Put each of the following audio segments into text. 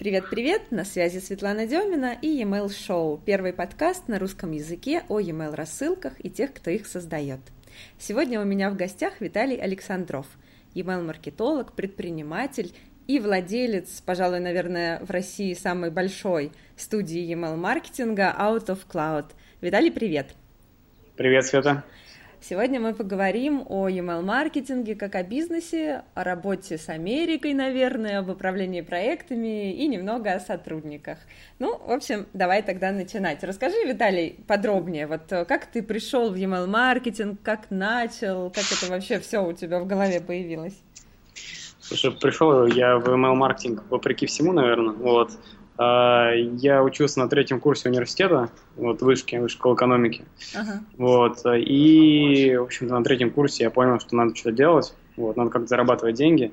Привет-привет! На связи Светлана Демина и e-mail Show, первый подкаст на русском языке о e-mail рассылках и тех, кто их создает. Сегодня у меня в гостях Виталий Александров, e-mail маркетолог, предприниматель и владелец, пожалуй, наверное, в России самой большой студии e-mail маркетинга Out of Cloud. Виталий, привет! Привет, Света! Сегодня мы поговорим о email-маркетинге как о бизнесе, о работе с Америкой, наверное, об управлении проектами и немного о сотрудниках. Ну, в общем, давай тогда начинать. Расскажи, Виталий, подробнее, вот э, как ты пришел в email-маркетинг, как начал, как это вообще все у тебя в голове появилось? Слушай, пришел я в email-маркетинг вопреки всему, наверное, вот. А, я учился на третьем курсе университета, вот, вышки, высшей школы экономики. Ага. Вот, и, в общем-то, на третьем курсе я понял, что надо что-то делать, вот, надо как-то зарабатывать деньги.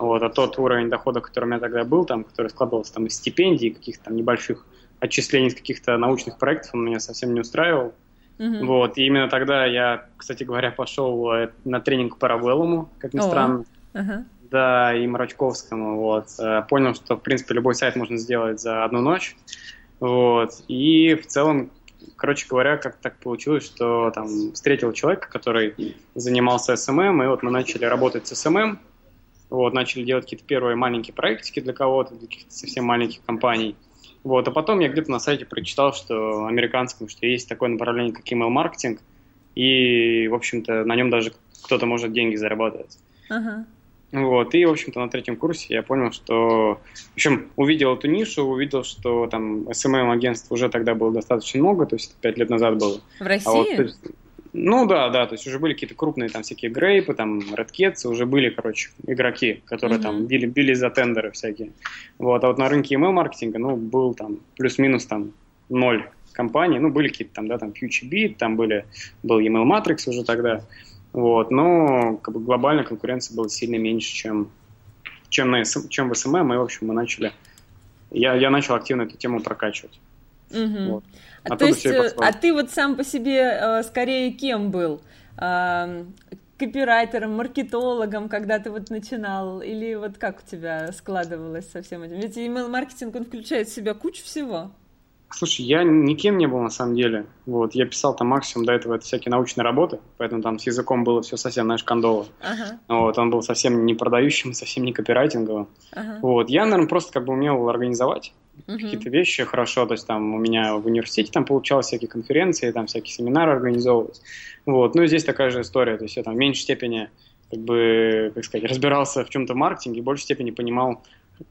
Вот, а тот уровень дохода, который у меня тогда был, там, который складывался там, из стипендий, каких-то там небольших отчислений из каких-то научных проектов, он меня совсем не устраивал. Uh-huh. Вот, и именно тогда я, кстати говоря, пошел э, на тренинг по Равеллому, как ни oh. странно. Uh-huh да, и Марачковскому, вот. Э, понял, что, в принципе, любой сайт можно сделать за одну ночь, вот. И в целом, короче говоря, как так получилось, что там встретил человека, который занимался SMM, и вот мы начали работать с SMM, вот, начали делать какие-то первые маленькие проектики для кого-то, для каких-то совсем маленьких компаний. Вот, а потом я где-то на сайте прочитал, что американском, что есть такое направление, как email-маркетинг, и, в общем-то, на нем даже кто-то может деньги зарабатывать. Uh-huh. Вот, и, в общем-то, на третьем курсе я понял, что... В общем, увидел эту нишу, увидел, что там SMM-агентств уже тогда было достаточно много, то есть это пять лет назад было. В России? А вот, есть, ну да, да, то есть уже были какие-то крупные там всякие Grape ы, там Redcats, уже были, короче, игроки, которые uh-huh. там били, били за тендеры всякие. Вот, а вот на рынке email-маркетинга, ну, был там плюс-минус там ноль компаний, ну, были какие-то там, да, там FutureBeat, там были, был Email Matrix уже тогда, вот, но как бы глобально конкуренция была сильно меньше, чем, чем, на, чем в СММ, и, в общем, мы начали, я, я начал активно эту тему прокачивать. Угу. Вот. А, то есть, э, а ты вот сам по себе э, скорее кем был? Копирайтером, маркетологом, когда ты вот начинал? Или вот как у тебя складывалось со всем этим? Ведь email-маркетинг, он включает в себя кучу всего. Слушай, я никем не был на самом деле. Вот, я писал там максимум до этого это всякие научные работы, поэтому там с языком было все совсем, знаешь, кондово. Ага. Вот, он был совсем не продающим, совсем не копирайтинговым. Ага. Вот, я, наверное, просто как бы умел организовать угу. какие-то вещи хорошо, то есть там у меня в университете там получалось всякие конференции, там всякие семинары организовывать. Вот, ну и здесь такая же история, то есть я там в меньшей степени как бы, как сказать, разбирался в чем-то маркетинге, в большей степени понимал,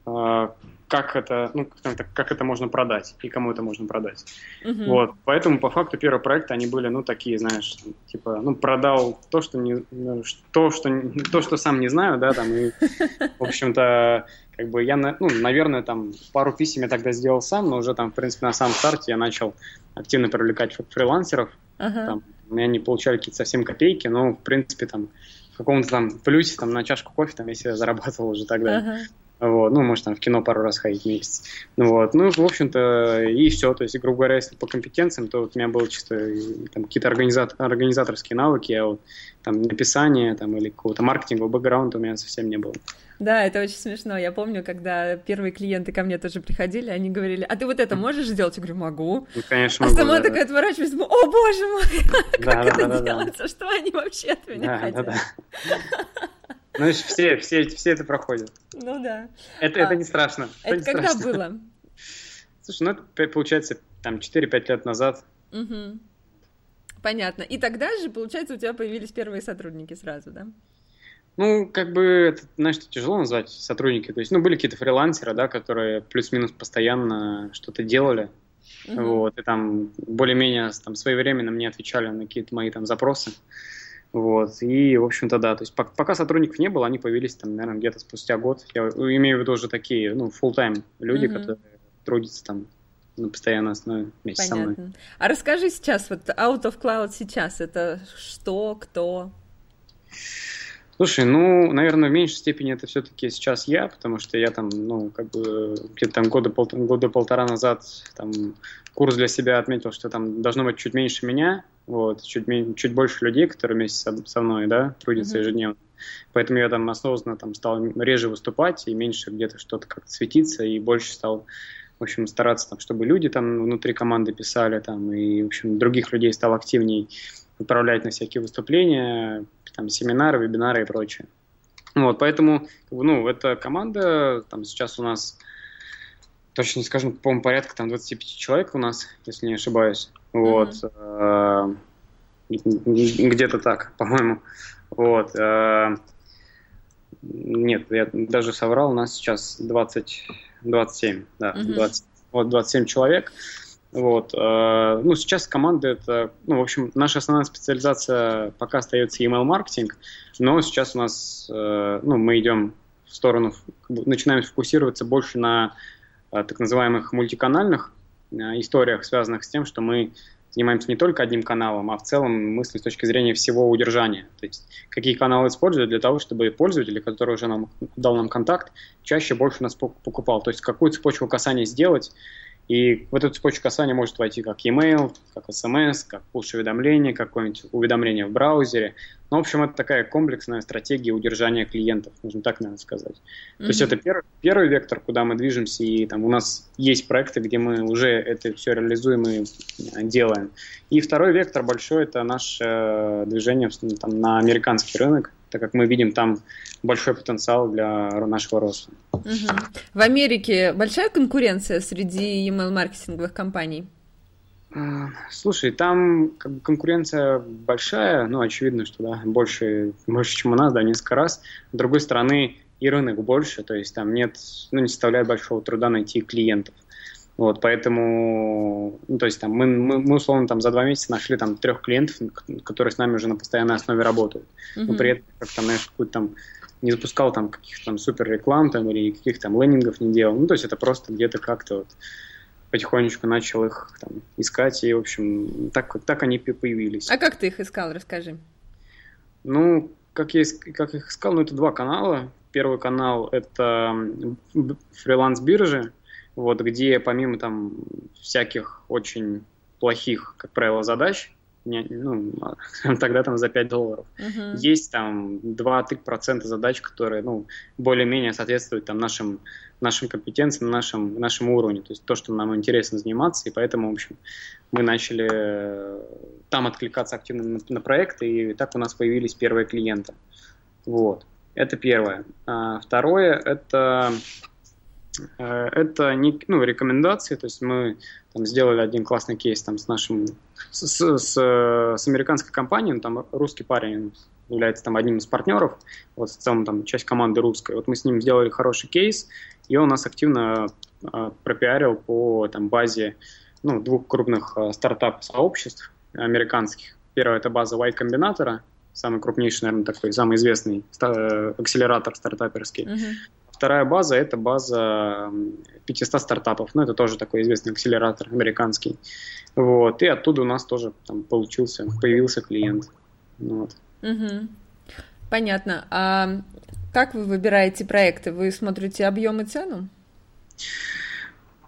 а, как это, ну, как, как это можно продать и кому это можно продать. Uh-huh. Вот, поэтому по факту первые проекты они были, ну, такие, знаешь, типа, ну, продал то, что не, ну, то, что то, что сам не знаю, да, там и, в общем-то, как бы я, ну, наверное, там пару писем я тогда сделал сам, но уже там, в принципе, на самом старте я начал активно привлекать фрилансеров. Uh-huh. Там, у меня они получали какие-то совсем копейки, но, в принципе, там в каком-то там плюсе там на чашку кофе там я себе зарабатывал уже тогда. Uh-huh. Вот, ну, может, там в кино пару раз ходить в месяц. Ну, вот, ну, в общем-то, и все. То есть, грубо говоря, если по компетенциям, то вот у меня было чисто там, какие-то организат организаторские навыки, а вот там написание там, или какого-то маркетингового бэкграунда у меня совсем не было. Да, это очень смешно. Я помню, когда первые клиенты ко мне тоже приходили, они говорили, а ты вот это можешь сделать? Я говорю, могу. Ну, конечно, а могу. Сама да, такая да. отворачиваюсь, думаю, о боже мой, как это делается? Что они вообще от меня хотят? Ну, все, все, все это проходят. Ну да. Это, а, это не страшно. Это, это когда страшно. было? Слушай, ну это получается там 4-5 лет назад. Угу. Понятно. И тогда же, получается, у тебя появились первые сотрудники сразу, да? Ну, как бы, это, знаешь, тяжело назвать сотрудники. То есть, ну, были какие-то фрилансеры, да, которые плюс-минус постоянно что-то делали. Uh-huh. Вот, и там более-менее там своевременно мне отвечали на какие-то мои там запросы. Вот, и, в общем-то, да, то есть пока сотрудников не было, они появились там, наверное, где-то спустя год. Я имею в виду уже такие, ну, full-time люди, mm-hmm. которые трудятся там на постоянной основе вместе Понятно. со мной. А расскажи сейчас, вот Out of Cloud сейчас, это что, кто? Слушай, ну, наверное, в меньшей степени это все-таки сейчас я, потому что я там, ну, как бы где-то там года, пол, года полтора назад там курс для себя отметил, что там должно быть чуть меньше меня, вот, чуть, чуть больше людей, которые вместе со, со мной, да, трудятся mm-hmm. ежедневно. Поэтому я там осознанно там стал реже выступать и меньше где-то что-то как-то светиться, и больше стал в общем, стараться, там, чтобы люди там внутри команды писали, там, и, в общем, других людей стал активней отправлять на всякие выступления, там, семинары, вебинары и прочее. Вот, поэтому, ну, эта команда, там, сейчас у нас, точно не скажем, по-моему, порядка там 25 человек у нас, если не ошибаюсь. Вот. Mm-hmm. Где-то так, по-моему. Вот. Э, нет, я даже соврал, у нас сейчас 20, 27, да, mm-hmm. 20, вот 27 человек. Вот. Э, ну, сейчас команда это, ну, в общем, наша основная специализация пока остается email маркетинг, но сейчас у нас, э, ну, мы идем в сторону, начинаем фокусироваться больше на так называемых мультиканальных историях, связанных с тем, что мы занимаемся не только одним каналом, а в целом мысли с точки зрения всего удержания. То есть какие каналы использовать для того, чтобы пользователь, который уже нам дал нам контакт, чаще больше нас покупал. То есть какую цепочку касания сделать, и в эту цепочку касания может войти как e-mail, как SMS, как push-уведомление, какое-нибудь уведомление в браузере. Ну, в общем, это такая комплексная стратегия удержания клиентов, можно так, наверное, сказать. Mm-hmm. То есть это пер, первый вектор, куда мы движемся, и там у нас есть проекты, где мы уже это все реализуем и э, делаем. И второй вектор большой – это наше э, движение там, на американский рынок, так как мы видим там большой потенциал для нашего роста. Угу. В Америке большая конкуренция среди email-маркетинговых компаний? А, слушай, там как бы, конкуренция большая, ну, очевидно, что да, больше, больше, чем у нас, да, несколько раз. С другой стороны, и рынок больше, то есть там нет, ну, не составляет большого труда найти клиентов. Вот, поэтому, ну, то есть там мы, мы, мы условно там за два месяца нашли там трех клиентов, которые с нами уже на постоянной основе работают. Mm-hmm. Но при этом, как там, знаешь, какую-то там не запускал там каких-то там супер реклам там или каких-то там лендингов не делал. Ну, то есть это просто где-то как-то вот потихонечку начал их там искать, и, в общем, так, так они появились. А как ты их искал, расскажи. Ну, как я как их искал, ну, это два канала. Первый канал – это фриланс-биржи, вот, где помимо там всяких очень плохих, как правило, задач, не, ну, тогда там за 5 долларов. Uh-huh. Есть там 2-3% задач, которые ну, более-менее соответствуют там, нашим, нашим компетенциям, нашим, нашему уровню. То есть то, что нам интересно заниматься, и поэтому, в общем, мы начали э, там откликаться активно на, на проекты, и так у нас появились первые клиенты. Вот. Это первое. А, второе – это это не, ну, рекомендации, то есть мы там, сделали один классный кейс там, с нашим, с, с, с американской компанией, там русский парень является там одним из партнеров, вот в целом там часть команды русская. Вот мы с ним сделали хороший кейс, и он нас активно э, пропиарил по там, базе ну, двух крупных э, стартап-сообществ американских. Первая это база Y Combinator, самый крупнейший, наверное, такой, самый известный ста- акселератор стартаперский. Uh-huh. Вторая база – это база 500 стартапов. Ну, это тоже такой известный акселератор американский. Вот. И оттуда у нас тоже там получился, появился клиент. Вот. Угу. Понятно. А как вы выбираете проекты? Вы смотрите объем и цену?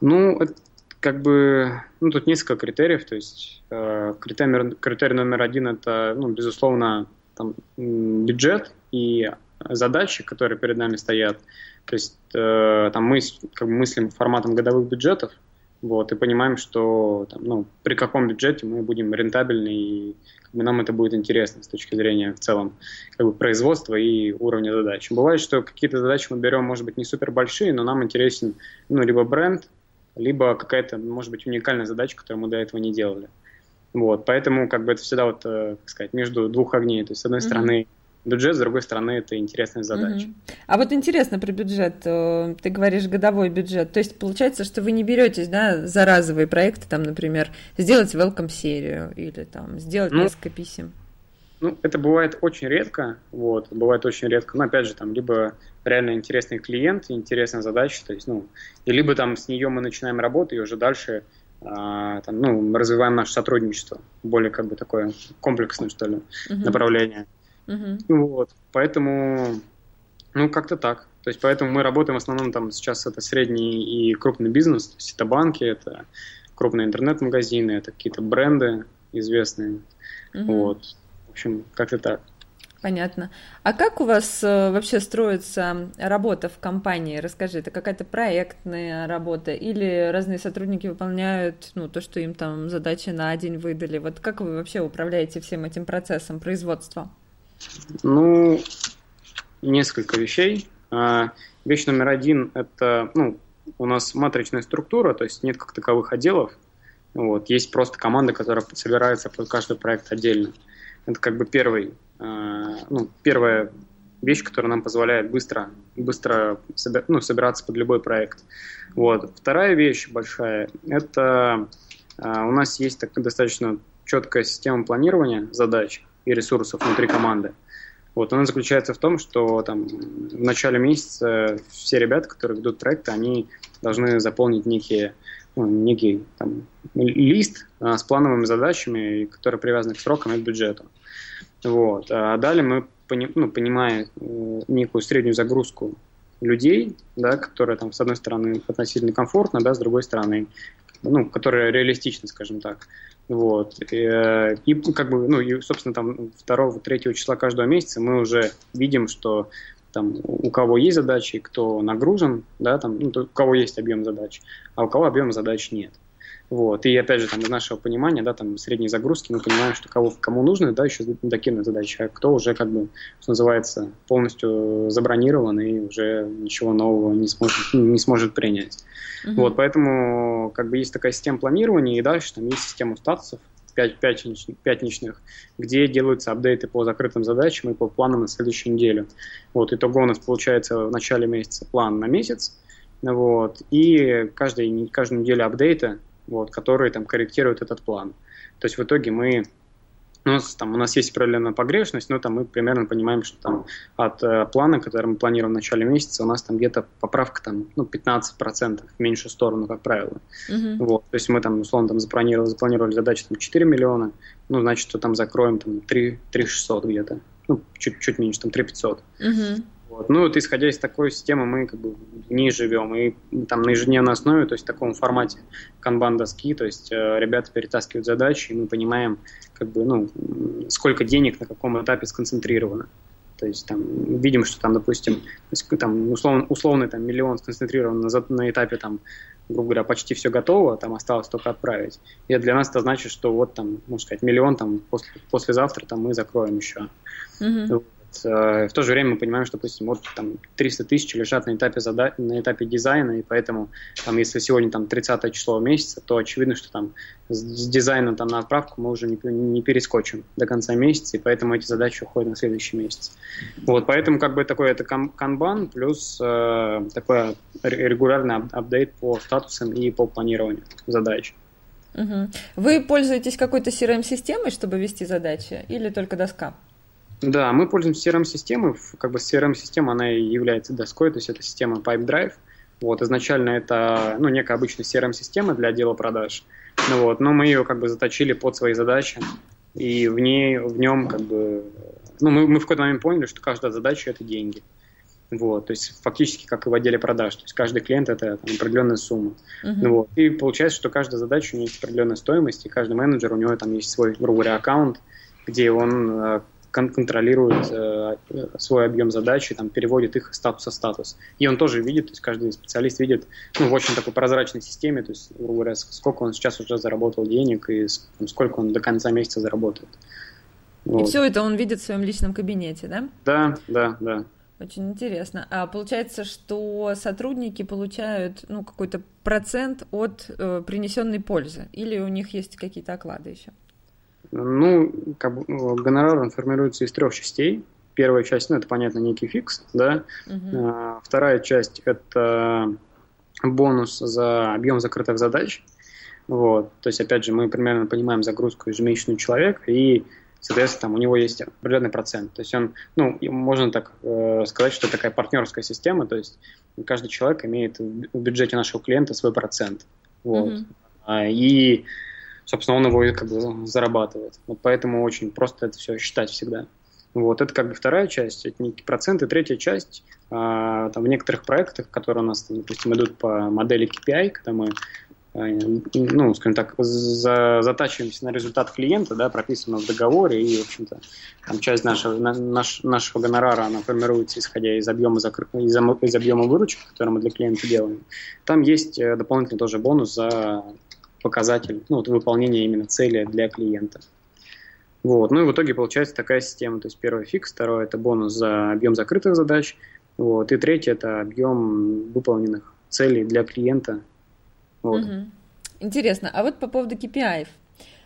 Ну, это как бы, ну, тут несколько критериев, то есть э, критерий, критерий номер один – это, ну, безусловно, там, бюджет и задачи, которые перед нами стоят. То есть э, там мы как бы мыслим форматом годовых бюджетов, вот, и понимаем, что там, ну, при каком бюджете мы будем рентабельны, и как бы, нам это будет интересно с точки зрения в целом как бы, производства и уровня задач. Бывает, что какие-то задачи мы берем, может быть, не супер большие, но нам интересен ну, либо бренд, либо какая-то, может быть, уникальная задача, которую мы до этого не делали. Вот, поэтому как бы это всегда вот, э, как сказать, между двух огней. То есть, с одной mm-hmm. стороны, бюджет, с другой стороны, это интересная задача. Угу. А вот интересно про бюджет. Э, ты говоришь годовой бюджет. То есть получается, что вы не беретесь да, за разовые проекты, там, например, сделать welcome серию или там сделать ну, несколько писем. Ну, это бывает очень редко, вот, бывает очень редко, но опять же, там, либо реально интересный клиент, интересная задача, то есть, ну, и либо там с нее мы начинаем работу, и уже дальше а, там, ну, развиваем наше сотрудничество, более как бы такое комплексное, что ли, uh-huh. направление. Угу. Вот, поэтому, ну, как-то так. То есть, поэтому мы работаем в основном там сейчас это средний и крупный бизнес, то есть это банки, это крупные интернет-магазины, это какие-то бренды известные. Угу. Вот. В общем, как-то так. Понятно. А как у вас э, вообще строится работа в компании? Расскажи, это какая-то проектная работа или разные сотрудники выполняют ну, то, что им там задачи на день выдали? Вот как вы вообще управляете всем этим процессом производства? Ну, несколько вещей. А, вещь номер один – это ну, у нас матричная структура, то есть нет как таковых отделов. Вот, есть просто команда, которая собирается под каждый проект отдельно. Это как бы первый Э, ну, первая вещь, которая нам позволяет быстро, быстро ну, собираться под любой проект. Вот. Вторая вещь большая, это э, у нас есть так, достаточно четкая система планирования задач и ресурсов внутри команды. Вот, она заключается в том, что там, в начале месяца все ребята, которые ведут проекты, они должны заполнить некие, ну, некий там, лист а, с плановыми задачами, которые привязаны к срокам и к бюджету. Вот. А далее мы, ну, понимая э, некую среднюю загрузку людей, да, которая там с одной стороны относительно комфортно, да, с другой стороны, ну, которая реалистична, скажем так. Вот. И, э, и как бы, ну, и, собственно, там 2-3 числа каждого месяца мы уже видим, что там у кого есть задачи, кто нагружен, да, там, ну, у кого есть объем задач, а у кого объема задач нет. Вот. И опять же, там, из нашего понимания, да, там, средней загрузки мы понимаем, что кого, кому нужно, да, еще докинуть задачи, а кто уже, как бы, что называется, полностью забронирован и уже ничего нового не сможет, не сможет принять. Uh-huh. Вот, поэтому, как бы, есть такая система планирования, и дальше там есть система статусов, пятничных, где делаются апдейты по закрытым задачам и по планам на следующую неделю. Вот, итого у нас получается в начале месяца план на месяц, вот, и каждый, каждую неделю апдейта вот, которые там корректируют этот план. То есть в итоге мы у нас, там, у нас есть определенная погрешность, но там мы примерно понимаем, что там от э, плана, который мы планируем в начале месяца, у нас там где-то поправка там, ну, 15% в меньшую сторону, как правило. Uh-huh. Вот, то есть мы там, условно, там запланировали, запланировали задачу там, 4 миллиона, ну, значит, что там закроем там 3, 3 600 где-то, ну, чуть, чуть меньше, там 3 500. Uh-huh. Вот. Ну вот исходя из такой системы мы как бы не живем. И там на ежедневной основе, то есть в таком формате канбан-доски, то есть э, ребята перетаскивают задачи, и мы понимаем, как бы, ну, сколько денег на каком этапе сконцентрировано. То есть там видим, что там, допустим, там, условно, условный там, миллион сконцентрирован на, на этапе там, грубо говоря, почти все готово, там осталось только отправить. И для нас это значит, что вот там, можно сказать, миллион там после, послезавтра там мы закроем еще. Uh-huh. Э, в то же время мы понимаем, что, допустим, вот там 300 тысяч лежат на этапе, зада... на этапе дизайна, и поэтому там, если сегодня там 30 число месяца, то очевидно, что там с дизайном там, на отправку мы уже не, не перескочим до конца месяца, и поэтому эти задачи уходят на следующий месяц. Вот, поэтому как бы такой это канбан плюс э, такой регулярный апдейт по статусам и по планированию задач. Угу. Вы пользуетесь какой-то CRM-системой, чтобы вести задачи, или только доска? Да, мы пользуемся CRM-системой. Как бы CRM-система, она и является доской, то есть это система PipeDrive. Вот, изначально это, ну, некая обычная CRM-система для отдела продаж. Ну, вот, но мы ее как бы заточили под свои задачи. И в ней, в нем как бы, ну, мы, мы в какой-то момент поняли, что каждая задача – это деньги. Вот, то есть фактически как и в отделе продаж, то есть каждый клиент это там, определенная сумма. Uh-huh. Ну, вот. И получается, что каждая задача у нее есть определенная стоимость, и каждый менеджер у него там есть свой, грубо говоря, аккаунт, где он э, кон- контролирует э, свой объем задач и там, переводит их статус в статус. И он тоже видит, то есть каждый специалист видит ну, в очень такой прозрачной системе, то есть, грубо говоря, сколько он сейчас уже заработал денег и там, сколько он до конца месяца заработает. Вот. И все это он видит в своем личном кабинете, да? Да, да, да. Очень интересно. А получается, что сотрудники получают ну, какой-то процент от э, принесенной пользы, или у них есть какие-то оклады еще? Ну, как бы, ну, гонорар он формируется из трех частей. Первая часть, ну, это, понятно, некий фикс, да. А, вторая часть – это бонус за объем закрытых задач. Вот. То есть, опять же, мы примерно понимаем загрузку ежемесячную человека, и, соответственно, там у него есть определенный процент. То есть он, ну, можно так э, сказать, что это такая партнерская система, то есть каждый человек имеет в бюджете нашего клиента свой процент. Вот. Uh-huh. И собственно, он его как бы зарабатывает. Вот поэтому очень просто это все считать всегда. Вот, это как бы вторая часть, это некие проценты. Третья часть, а, там в некоторых проектах, которые у нас, допустим, идут по модели KPI, когда мы ну, скажем так, за, затачиваемся на результат клиента, да, прописанного в договоре, и, в общем-то, там часть нашего, наш, нашего гонорара, она формируется, исходя из объема, закры... из, из объема выручки, который мы для клиента делаем. Там есть э, дополнительный тоже бонус за показатель, ну, вот выполнение именно цели для клиента. Вот. Ну и в итоге получается такая система. То есть первый фикс, второй это бонус за объем закрытых задач, вот, и третий это объем выполненных целей для клиента вот. Угу. Интересно, а вот по поводу KPI.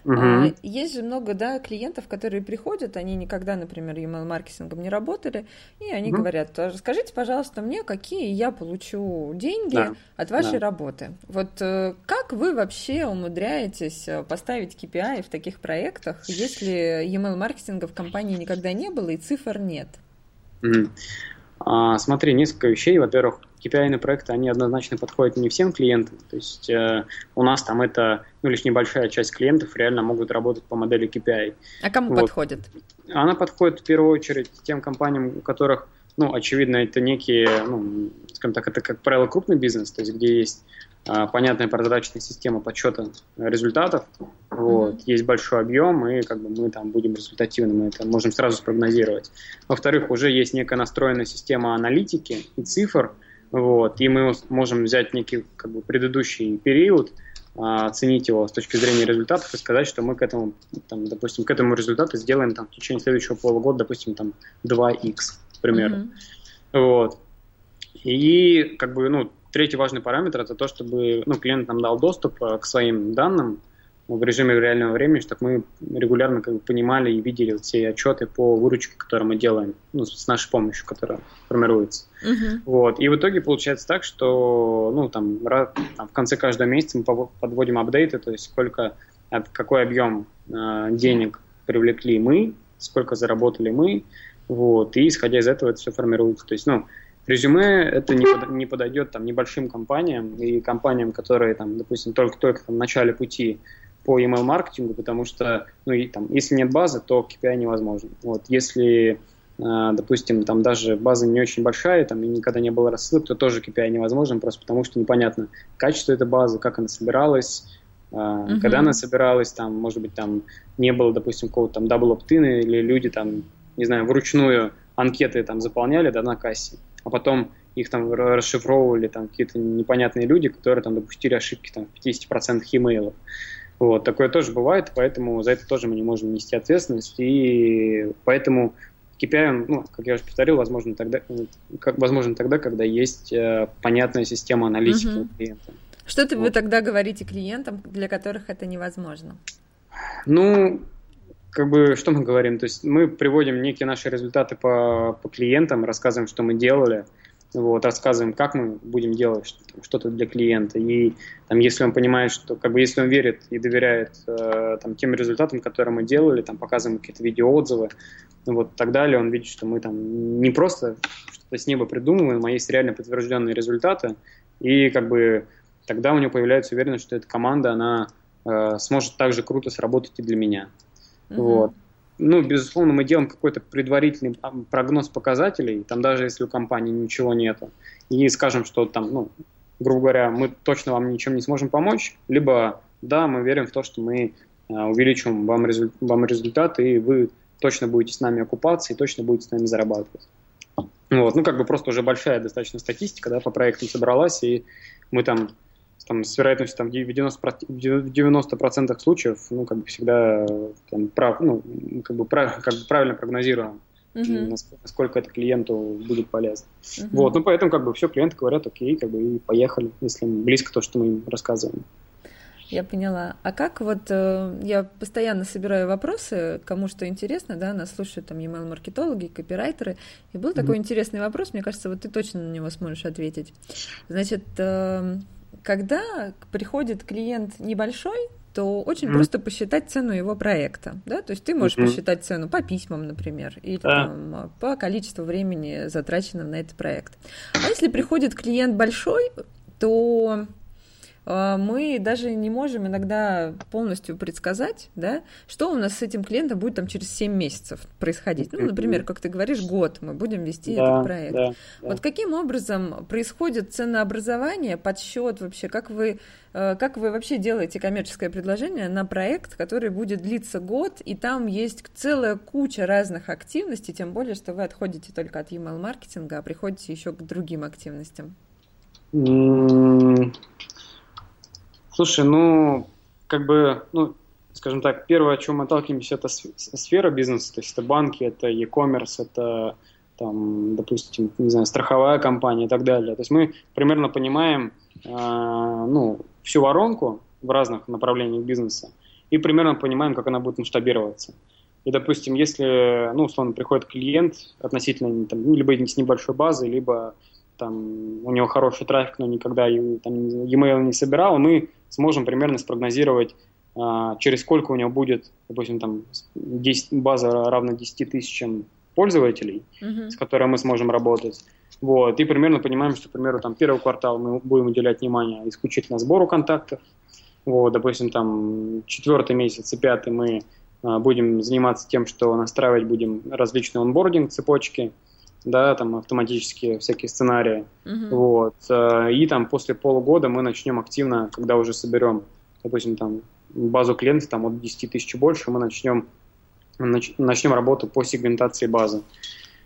Угу. А, есть же много да, клиентов, которые приходят, они никогда, например, email маркетингом не работали, и они угу. говорят, расскажите, пожалуйста, мне, какие я получу деньги да. от вашей да. работы. Вот э, как вы вообще умудряетесь э, поставить KPI в таких проектах, если email маркетинга в компании никогда не было и цифр нет? Угу. А, смотри, несколько вещей. Во-первых, KPI проекты, они однозначно подходят не всем клиентам. То есть э, у нас там это, ну, лишь небольшая часть клиентов реально могут работать по модели KPI. А кому вот. подходит? Она подходит в первую очередь тем компаниям, у которых, ну, очевидно, это некие, ну, скажем так, это, как правило, крупный бизнес, то есть где есть а, понятная прозрачная система подсчета результатов, вот, mm-hmm. есть большой объем, и как бы мы там будем результативны, мы это можем сразу спрогнозировать. Во-вторых, уже есть некая настроенная система аналитики и цифр, вот, и мы можем взять некий как бы, предыдущий период, а, оценить его с точки зрения результатов и сказать, что мы к этому, там, допустим, к этому результату сделаем там, в течение следующего полугода, допустим, там 2x, к примеру. Mm-hmm. Вот. И как бы, ну, третий важный параметр это то, чтобы ну, клиент нам дал доступ а, к своим данным, в режиме реального времени, чтобы мы регулярно как бы, понимали и видели все отчеты по выручке, которые мы делаем, ну, с нашей помощью, которая формируется. Uh-huh. Вот. И в итоге получается так, что ну, там, там, в конце каждого месяца мы подводим апдейты, то есть сколько, какой объем э, денег привлекли мы, сколько заработали мы, вот, и исходя из этого это все формируется. То есть, ну, резюме это не, под, не подойдет там небольшим компаниям и компаниям, которые там, допустим, только-только в начале пути по email маркетингу, потому что, ну, и, там, если нет базы, то KPI невозможно. Вот, если, э, допустим, там даже база не очень большая, там и никогда не было рассылок, то тоже KPI невозможно, просто потому что непонятно качество этой базы, как она собиралась, uh-huh. когда она собиралась, там, может быть, там не было, допустим, какого-то там double opt-in а или люди там, не знаю, вручную анкеты там заполняли, да, на кассе, а потом их там расшифровывали там какие-то непонятные люди, которые там допустили ошибки там в 50% имейлов. Вот, такое тоже бывает, поэтому за это тоже мы не можем нести ответственность, и поэтому KPI, ну, как я уже повторил, возможно тогда, как, возможно тогда, когда есть э, понятная система аналитики угу. клиента. Что вот. вы тогда говорите клиентам, для которых это невозможно? Ну, как бы, что мы говорим? То есть мы приводим некие наши результаты по, по клиентам, рассказываем, что мы делали, вот, рассказываем, как мы будем делать что-то для клиента. И там, если он понимает, что, как бы, если он верит и доверяет э, там, тем результатам, которые мы делали, там, показываем какие-то видеоотзывы, ну, вот, так далее, он видит, что мы там не просто что-то с неба придумываем, а есть реально подтвержденные результаты, и как бы тогда у него появляется уверенность, что эта команда, она э, сможет также круто сработать и для меня. Mm-hmm. Вот ну, безусловно, мы делаем какой-то предварительный прогноз показателей, там даже если у компании ничего нету, и скажем, что там, ну, грубо говоря, мы точно вам ничем не сможем помочь, либо да, мы верим в то, что мы а, увеличим вам, результ, вам результат, и вы точно будете с нами окупаться и точно будете с нами зарабатывать. Вот, ну, как бы просто уже большая достаточно статистика, да, по проектам собралась, и мы там там, с вероятностью там, в 90%, в 90% случаев, ну, как бы всегда там, прав, ну, как бы, прав, как бы правильно прогнозируем, uh-huh. насколько это клиенту будет полезно. Uh-huh. Вот, ну, поэтому как бы все клиенты говорят, окей, как бы и поехали, если близко то, что мы им рассказываем. Я поняла. А как вот э, я постоянно собираю вопросы, кому что интересно, да, нас слушают там email-маркетологи, копирайтеры, и был mm-hmm. такой интересный вопрос, мне кажется, вот ты точно на него сможешь ответить. Значит, э, когда приходит клиент небольшой, то очень mm-hmm. просто посчитать цену его проекта, да, то есть ты можешь mm-hmm. посчитать цену по письмам, например, или yeah. там, по количеству времени, затраченным на этот проект. А если приходит клиент большой, то а, мы даже не можем иногда полностью предсказать, да, что у нас с этим клиентом будет там через 7 месяцев происходить. Ну, например, как ты говоришь, год мы будем вести да, этот проект. Да, да. Вот каким образом происходит ценообразование, подсчет вообще, как вы, э, как вы вообще делаете коммерческое предложение на проект, который будет длиться год, и там есть целая куча разных активностей, тем более, что вы отходите только от email маркетинга, а приходите еще к другим активностям? Слушай, ну, как бы, ну, скажем так, первое, о чем мы отталкиваемся, это сфера бизнеса, то есть это банки, это e-commerce, это, там, допустим, не знаю, страховая компания и так далее. То есть мы примерно понимаем, э, ну, всю воронку в разных направлениях бизнеса и примерно понимаем, как она будет масштабироваться. И, допустим, если, ну, условно, приходит клиент относительно, там, ну, либо с небольшой базы, либо там, у него хороший трафик, но никогда там, e-mail не собирал, мы сможем примерно спрогнозировать, а, через сколько у него будет, допустим, там 10, база равна 10 тысячам пользователей, uh-huh. с которыми мы сможем работать. Вот, и примерно понимаем, что, к примеру, там первый квартал мы будем уделять внимание исключительно сбору контактов. Вот, допустим, там четвертый месяц и пятый мы а, будем заниматься тем, что настраивать будем различные онбординг цепочки, да, там автоматические всякие сценарии. Uh-huh. Вот. Э, и там после полугода мы начнем активно, когда уже соберем, допустим, там базу клиентов там от 10 тысяч больше, мы начнем, нач, начнем работу по сегментации базы.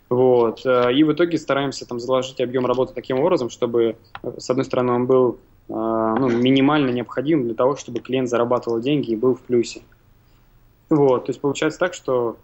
Вот. Э, и в итоге стараемся там заложить объем работы таким образом, чтобы, э, с одной стороны, он был ну, минимально необходим для того, чтобы клиент зарабатывал деньги и был в плюсе. Вот, то есть получается так, что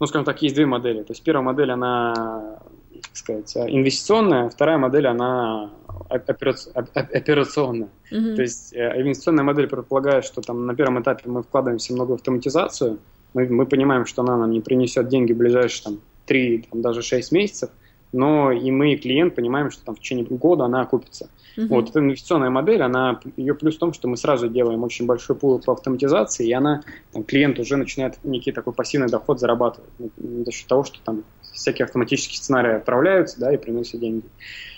ну, скажем так, есть две модели. То есть первая модель, она, как сказать, инвестиционная, вторая модель, она операционная. Mm-hmm. То есть э, инвестиционная модель предполагает, что там на первом этапе мы вкладываемся много в автоматизацию, мы, мы понимаем, что она нам не принесет деньги в ближайшие там, 3, там, даже 6 месяцев, но и мы, и клиент, понимаем, что там в течение года она окупится. Uh-huh. Вот эта инвестиционная модель, она, ее плюс в том, что мы сразу делаем очень большой пул по автоматизации, и она, там, клиент уже начинает некий такой пассивный доход зарабатывать за счет того, что там всякие автоматические сценарии отправляются, да, и приносят деньги.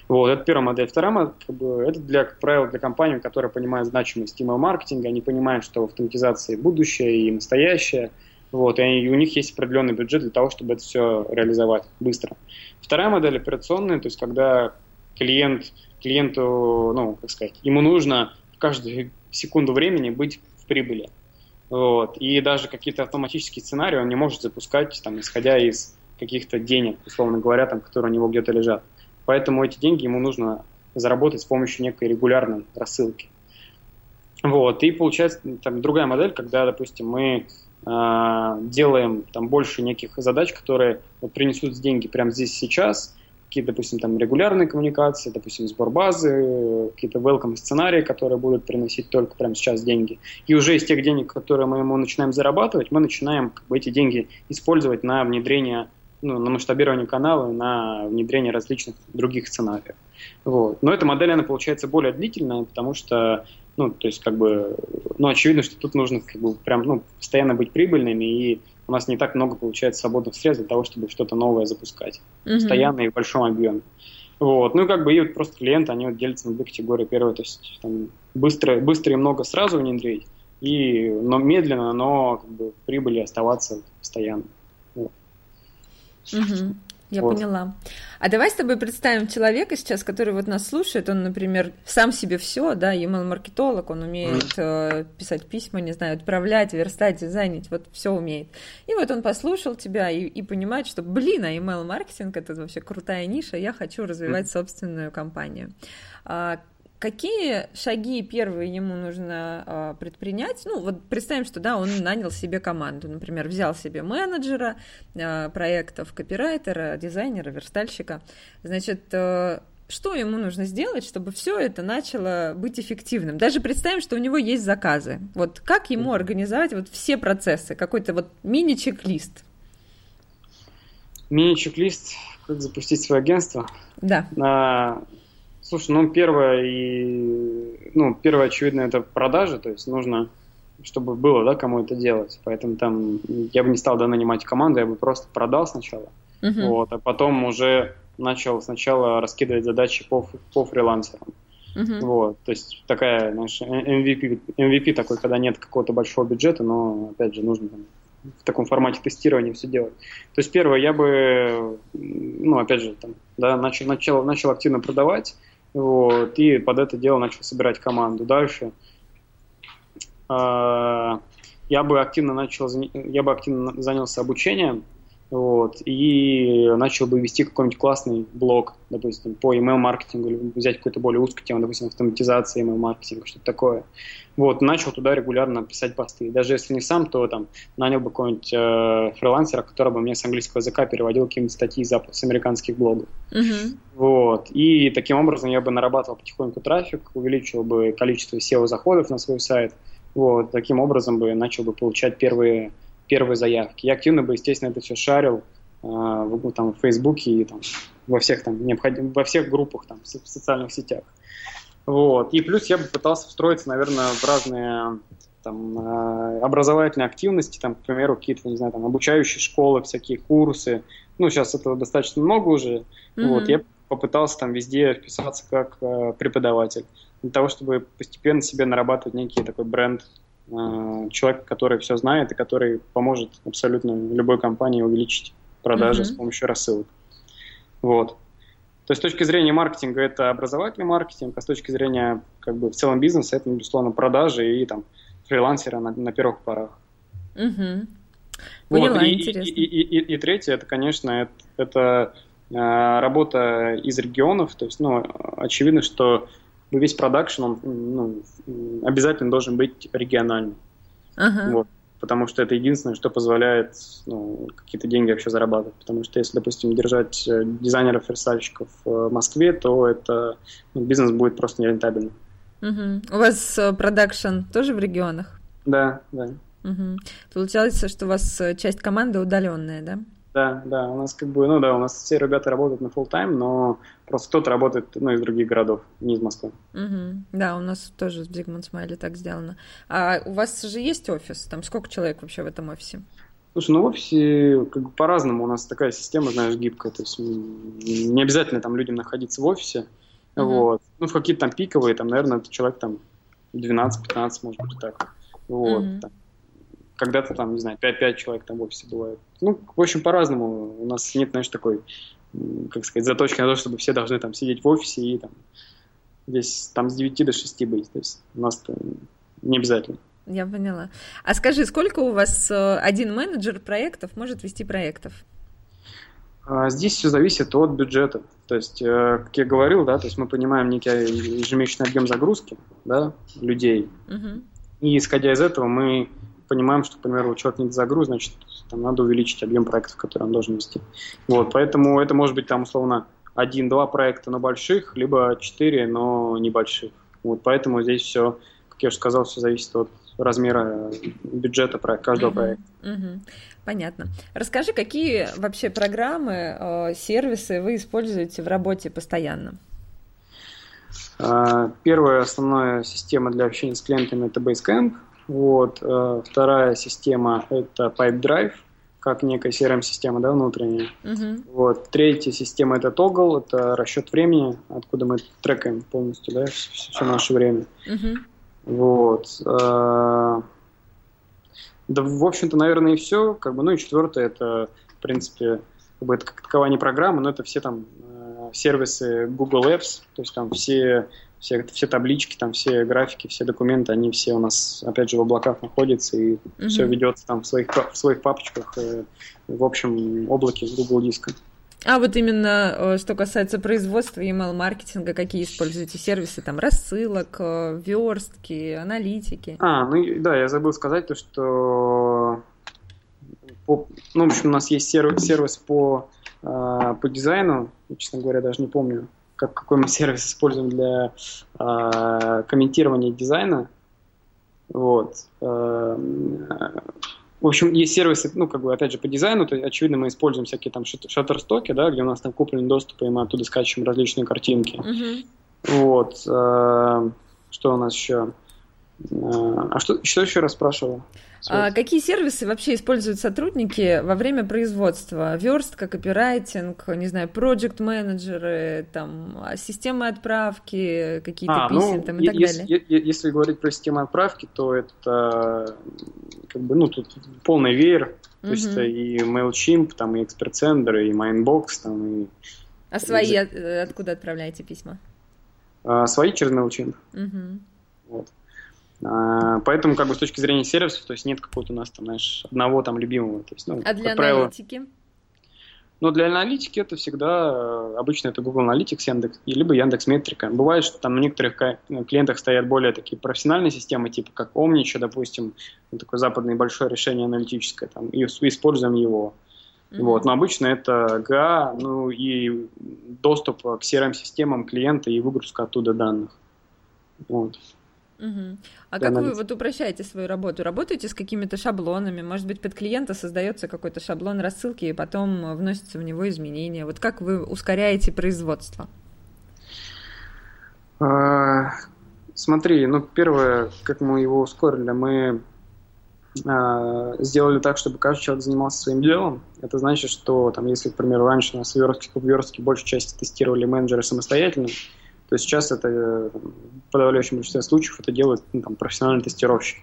Вот, это первая модель. Вторая модель, как бы, это для, как правило, для компаний, которые понимают значимость email-маркетинга, они понимают, что в автоматизации будущее и настоящее – вот, и, они, у них есть определенный бюджет для того, чтобы это все реализовать быстро. Вторая модель операционная, то есть когда клиент, клиенту, ну, как сказать, ему нужно каждую секунду времени быть в прибыли. Вот. И даже какие-то автоматические сценарии он не может запускать, там, исходя из каких-то денег, условно говоря, там, которые у него где-то лежат. Поэтому эти деньги ему нужно заработать с помощью некой регулярной рассылки. Вот. И получается там, другая модель, когда, допустим, мы делаем там больше неких задач, которые вот, принесут деньги прямо здесь сейчас, какие-то, допустим, там регулярные коммуникации, допустим, сбор базы, какие-то welcome сценарии, которые будут приносить только прямо сейчас деньги. И уже из тех денег, которые мы ему начинаем зарабатывать, мы начинаем как бы, эти деньги использовать на внедрение, ну, на масштабирование канала, на внедрение различных других сценариев. Вот. Но эта модель, она получается более длительная, потому что ну, то есть, как бы, ну, очевидно, что тут нужно, как бы, прям, ну, постоянно быть прибыльными, и у нас не так много получается свободных средств для того, чтобы что-то новое запускать, mm-hmm. постоянно и в большом объеме. Вот, ну, и как бы, и вот просто клиенты, они вот делятся на две категории. Первое, то есть, там, быстро, быстро и много сразу внедрить, и, но медленно, но, как бы, прибыли оставаться постоянно. Вот. Угу. Я вот. поняла. А давай с тобой представим человека сейчас, который вот нас слушает, он, например, сам себе все, да, email-маркетолог, он умеет э, писать письма, не знаю, отправлять, верстать, дизайнить, вот все умеет. И вот он послушал тебя и, и понимает, что, блин, а email-маркетинг это вообще крутая ниша, я хочу развивать собственную компанию. Какие шаги первые ему нужно э, предпринять? Ну, вот представим, что да, он нанял себе команду, например, взял себе менеджера э, проектов, копирайтера, дизайнера, верстальщика. Значит, э, что ему нужно сделать, чтобы все это начало быть эффективным? Даже представим, что у него есть заказы. Вот как ему организовать вот все процессы? Какой-то вот мини-чек-лист? Мини-чек-лист, как запустить свое агентство? Да. На Слушай, ну первое и ну первое очевидно это продажи, то есть нужно, чтобы было, да, кому это делать. Поэтому там я бы не стал да нанимать команду, я бы просто продал сначала, uh-huh. вот, а потом уже начал сначала раскидывать задачи по по фрилансерам. Uh-huh. Вот, то есть такая, знаешь, MVP, MVP такой, когда нет какого-то большого бюджета, но, опять же, нужно там, в таком формате тестирования все делать. То есть первое, я бы, ну, опять же, там, да, начал, начал, начал активно продавать, вот, и под это дело начал собирать команду. Дальше э, я бы активно начал, я бы активно занялся обучением, вот, и начал бы вести какой-нибудь классный блог, допустим, по email-маркетингу, или взять какую-то более узкую тему, допустим, автоматизация email-маркетинга, что-то такое. Вот, начал туда регулярно писать посты. Даже если не сам, то там нанял бы какого-нибудь э, фрилансера, который бы мне с английского языка переводил какие-нибудь статьи из, с американских блогов. Uh-huh. Вот, и таким образом я бы нарабатывал потихоньку трафик, увеличил бы количество SEO-заходов на свой сайт, вот, таким образом бы начал бы получать первые первые заявки. Я активно бы, естественно, это все шарил э, в, там, в Фейсбуке и там, во всех там необходим, во всех группах там, в социальных сетях. Вот. И плюс я бы пытался встроиться, наверное, в разные там, э, образовательные активности, там, к примеру, какие-то, не знаю, там, обучающие школы, всякие курсы. Ну, сейчас этого достаточно много уже. Mm-hmm. Вот. Я попытался там везде вписаться как э, преподаватель для того, чтобы постепенно себе нарабатывать некий такой бренд Э, человек, который все знает и который поможет абсолютно любой компании увеличить продажи mm-hmm. с помощью рассылок. Вот. То есть с точки зрения маркетинга это образовательный маркетинг, а с точки зрения как бы в целом бизнеса это, безусловно, продажи и там фрилансера на, на первых порах. Угу. Поняла, вот. и, интересно. И, и, и, и третье, это, конечно, это, это э, работа из регионов. То есть, ну, очевидно, что весь продакшн, он ну, обязательно должен быть региональным. Ага. Вот. Потому что это единственное, что позволяет ну, какие-то деньги вообще зарабатывать. Потому что если, допустим, держать э, дизайнеров-версальщиков в Москве, то это ну, бизнес будет просто нерентабельным. Угу. У вас э, продакшн тоже в регионах? Да, да. Угу. Получается, что у вас э, часть команды удаленная, да? Да, да, у нас как бы, ну да, у нас все ребята работают на full time, но просто кто-то работает, ну, из других городов, не из Москвы. Угу. Да, у нас тоже в Zigmund Smiley так сделано. А у вас же есть офис? Там сколько человек вообще в этом офисе? Слушай, ну в офисе как бы по-разному. У нас такая система, знаешь, гибкая. То есть не обязательно там людям находиться в офисе. uh Вот. Ну, в какие-то там пиковые, там, наверное, человек там 12-15, может быть, так. Вот. uh Там, когда-то там, не знаю, 5-5 человек там в офисе бывает. Ну, в общем, по-разному. У нас нет, знаешь, такой, как сказать, заточки на то, чтобы все должны там сидеть в офисе и там здесь там с 9 до 6 быть. То есть у нас не обязательно. Я поняла. А скажи, сколько у вас э, один менеджер проектов может вести проектов? А, здесь все зависит от бюджета. То есть, э, как я говорил, да, то есть мы понимаем некий ежемесячный объем загрузки да, людей. Угу. И исходя из этого мы понимаем, что, к примеру, человек не загруз, значит, там надо увеличить объем проектов, которые он должен вести. Вот, поэтому это может быть там условно один-два проекта, но больших, либо четыре, но небольших. Вот, поэтому здесь все, как я уже сказал, все зависит от размера бюджета каждого uh-huh, проекта. Uh-huh. Понятно. Расскажи, какие вообще программы, э, сервисы вы используете в работе постоянно? Uh, первая основная система для общения с клиентами – это Basecamp. Вот. Э, вторая система – это Pipedrive, как некая CRM-система да, внутренняя. Uh-huh. Вот. Третья система – это Toggle, это расчет времени, откуда мы трекаем полностью да, все, все наше время. Uh-huh. Вот. Э, да, в общем-то, наверное, и все. Как бы, ну и четвертое – это, в принципе, как бы это как таковая не программа, но это все там э, сервисы Google Apps, то есть там все все, все таблички, там все графики, все документы, они все у нас, опять же, в облаках находятся, и угу. все ведется там в своих, в своих папочках, э, в общем облаке Google диска. А вот именно э, что касается производства email-маркетинга, какие используете сервисы, там, рассылок, э, верстки, аналитики? А, ну да, я забыл сказать то, что по, ну, в общем, у нас есть сервис, сервис по, по дизайну, честно говоря, даже не помню, как, какой мы сервис используем для э, комментирования дизайна. Вот. Э, в общем, есть сервисы, ну, как бы, опять же, по дизайну, то, очевидно, мы используем всякие там шаттерстоки, да, где у нас там купленный доступ, и мы оттуда скачиваем различные картинки. Uh-huh. Вот. Э, что у нас еще? А что, что еще раз спрашивал? А какие сервисы вообще используют сотрудники во время производства? Верстка, копирайтинг, не знаю, проект менеджеры там, системы отправки, какие-то а, ну, писем ну, там, и так если, далее? Если говорить про систему отправки, то это как бы, ну, тут полный веер. То есть это и MailChimp, там, и ExpertSender, и Mindbox, там, и... А свои от, откуда отправляете письма? А, свои через MailChimp. Угу. Вот. А, поэтому, как бы с точки зрения сервисов, то есть нет какого-то у нас там, знаешь, одного там любимого. То есть, ну, а для правило, аналитики? Ну, для аналитики это всегда, э, обычно это Google Analytics, Яндекс, либо Яндекс Метрика. Бывает, что там на некоторых ну, клиентах стоят более такие профессиональные системы, типа как Omniture, допустим, ну, такое западное большое решение аналитическое, там, и используем его. Mm-hmm. Вот, но обычно это ГА, ну и доступ к CRM-системам клиента и выгрузка оттуда данных. Вот. Угу. А как вы вот упрощаете свою работу? Работаете с какими-то шаблонами? Может быть, под клиента создается какой-то шаблон рассылки, и потом вносятся в него изменения. Вот как вы ускоряете производство? А, смотри, ну первое, как мы его ускорили, мы а, сделали так, чтобы каждый человек занимался своим делом. Это значит, что там, если, к примеру, раньше у нас в верстке, в верстке большей части тестировали менеджеры самостоятельно, то сейчас это в подавляющем большинстве случаев это делают ну, там, профессиональные тестировщики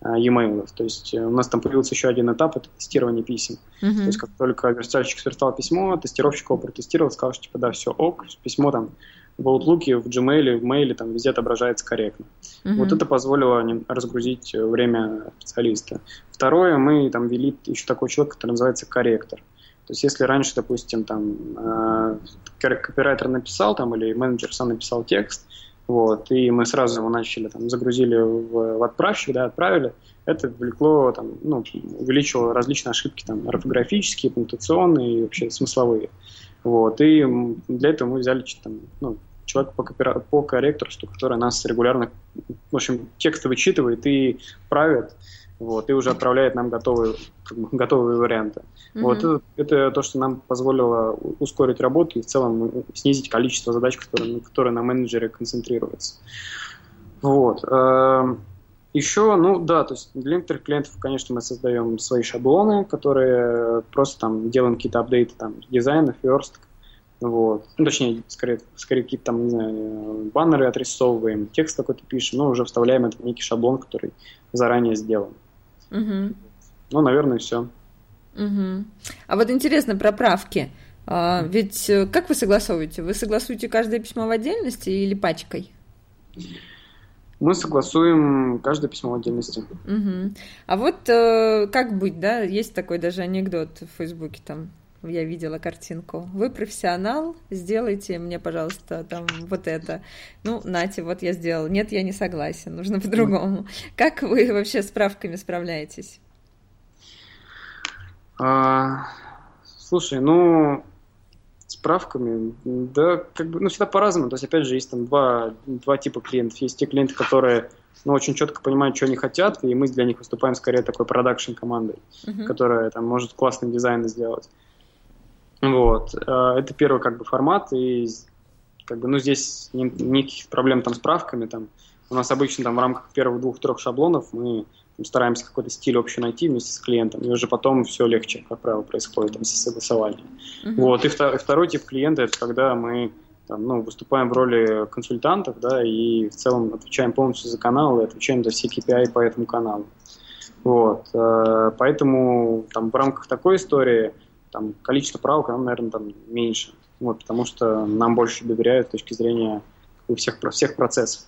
а, e-mail. То есть э, у нас там появился еще один этап, это тестирование писем. Uh-huh. То есть как только верстальщик сверстал письмо, тестировщик его протестировал, сказал, что типа да, все ок, письмо там в Outlook, в Gmail, в Mail, там везде отображается корректно. Uh-huh. Вот это позволило разгрузить время специалиста. Второе, мы там ввели еще такой человек, который называется корректор. То есть если раньше, допустим, там э, копирайтер написал там или менеджер сам написал текст, вот, и мы сразу его начали, там, загрузили в, в отправщик, да, отправили, это влекло, там, ну, увеличило различные ошибки, там, орфографические, пунктуационные и вообще смысловые. Вот, и для этого мы взяли там, ну, человек по, копира... по корректорству, который нас регулярно, в общем, тексты вычитывает и правит, вот, и уже отправляет нам готовые, как бы, готовые варианты. Mm-hmm. Вот это, то, что нам позволило ускорить работу и в целом снизить количество задач, которые, которые на менеджере концентрируются. Вот. Эм, Еще, ну да, то есть для некоторых клиентов, конечно, мы создаем свои шаблоны, которые просто там делаем какие-то апдейты там дизайнов, версток, вот. Ну, точнее, скорее, скорее какие-то там, не знаю, баннеры отрисовываем, текст какой-то пишем, но уже вставляем это в некий шаблон, который заранее сделан. Угу. Ну, наверное, все. Угу. А вот интересно про правки. А, ведь э, как вы согласовываете? Вы согласуете каждое письмо в отдельности или пачкой? Мы согласуем каждое письмо в отдельности. Угу. А вот э, как быть, да? Есть такой даже анекдот в Фейсбуке там я видела картинку. Вы профессионал, сделайте мне, пожалуйста, там вот это. Ну, Нате, вот я сделал. Нет, я не согласен, нужно по-другому. Как вы вообще с правками справляетесь? А, слушай, ну, с правками, да, как бы, ну, всегда по-разному. То есть, опять же, есть там два, два типа клиентов. Есть те клиенты, которые ну, очень четко понимают, что они хотят, и мы для них выступаем скорее такой продакшн командой, uh-huh. которая там может классный дизайн сделать. Вот. Э, это первый как бы формат, и как бы, ну, здесь никаких проблем там с правками. Там. У нас обычно там в рамках первых двух-трех шаблонов мы там, стараемся какой-то стиль общий найти вместе с клиентом, и уже потом все легче, как правило, происходит там, согласование. Uh-huh. Вот. И второй, второй тип клиента – это когда мы там, ну, выступаем в роли консультантов, да, и в целом отвечаем полностью за канал и отвечаем за все KPI по этому каналу. Вот. Э, поэтому там в рамках такой истории – там количество правок, оно, наверное, там меньше. Вот, потому что нам больше доверяют с точки зрения всех, всех процессов.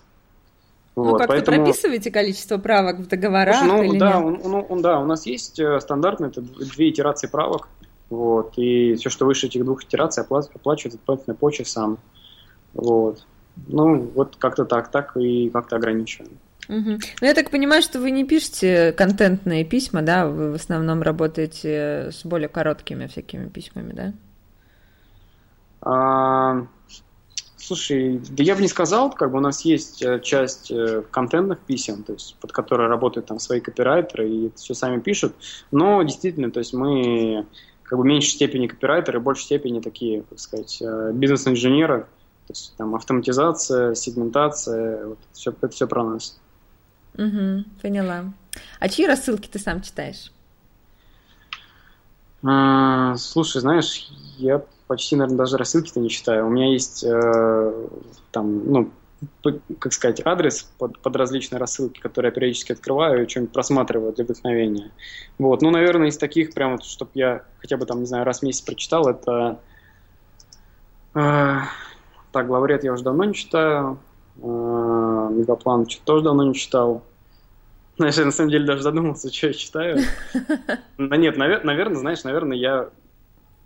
Ну, вот, как-то поэтому... прописываете количество правок в договорах Слушай, ну, или да, нет? Он, он, он, да, у нас есть э, стандартно, это две итерации правок, вот, и все, что выше этих двух итераций, оплачивается дополнительно по часам. Вот. Ну, вот как-то так, так и как-то ограничиваем. Угу. Ну, я так понимаю, что вы не пишете контентные письма, да? Вы в основном работаете с более короткими всякими письмами, да? А, слушай, да я бы не сказал, как бы у нас есть э, часть э, контентных писем, то есть под которые работают там свои копирайтеры и это все сами пишут, но действительно, то есть мы как бы в меньшей степени копирайтеры, в большей степени такие, как сказать, э, бизнес-инженеры, то есть там автоматизация, сегментация, вот, все, это все про нас. Угу, поняла. А чьи рассылки ты сам читаешь? А, слушай, знаешь, я почти, наверное, даже рассылки-то не читаю. У меня есть э, там, ну, как сказать, адрес под, под различные рассылки, которые я периодически открываю и что-нибудь просматриваю для вдохновения. Вот. Ну, наверное, из таких прям, чтобы я хотя бы там, не знаю, раз в месяц прочитал, это... Э, так, главред я уже давно не читаю. Э, Мегаплан тоже давно не читал. Знаешь, я на самом деле даже задумался, что я читаю. Да нет, наверное, знаешь, наверное, я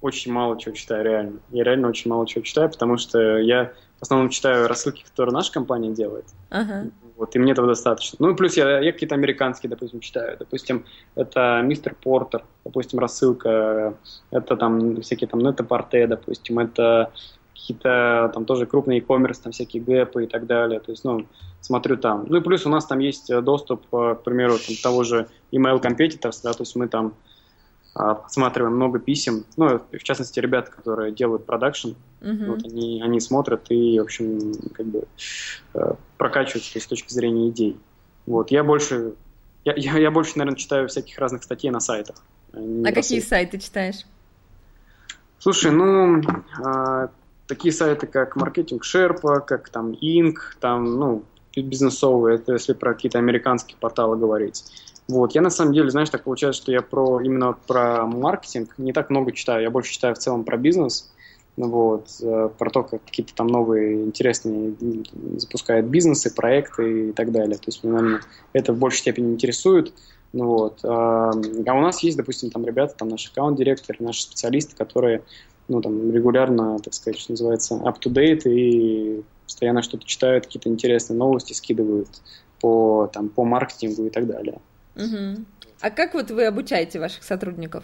очень мало чего читаю, реально. Я реально очень мало чего читаю, потому что я в основном читаю рассылки, которые наша компания делает. Ага. Вот, и мне этого достаточно. Ну и плюс я, я какие-то американские, допустим, читаю. Допустим, это Мистер Портер, допустим, рассылка. Это там всякие там Нетапорте, допустим. Это какие-то там тоже крупные e-commerce, там всякие гэпы и так далее. То есть, ну, смотрю там. Ну и плюс у нас там есть э, доступ, э, к примеру, там, того же email competitors, да, то есть мы там а, подсматриваем много писем, ну, в частности, ребята, которые делают продакшн, uh-huh. вот они, они смотрят и, в общем, как бы э, прокачиваются с точки зрения идей. Вот, я больше, я, я, я больше, наверное, читаю всяких разных статей на сайтах. А, а какие сайты читаешь? Слушай, ну, а, такие сайты, как Marketing Sherpa, как там Inc, там, ну, бизнесовые, это если про какие-то американские порталы говорить. Вот, я на самом деле, знаешь, так получается, что я про именно про маркетинг не так много читаю, я больше читаю в целом про бизнес, вот, э, про то, как какие-то там новые интересные запускают бизнесы, проекты и так далее. То есть, меня это в большей степени интересует. Ну, вот. А, а у нас есть, допустим, там ребята, там наш аккаунт-директор, наши специалисты, которые ну, там, регулярно, так сказать, что называется, up-to-date и постоянно что-то читают, какие-то интересные новости скидывают по, там, по маркетингу и так далее. Угу. А как вот вы обучаете ваших сотрудников?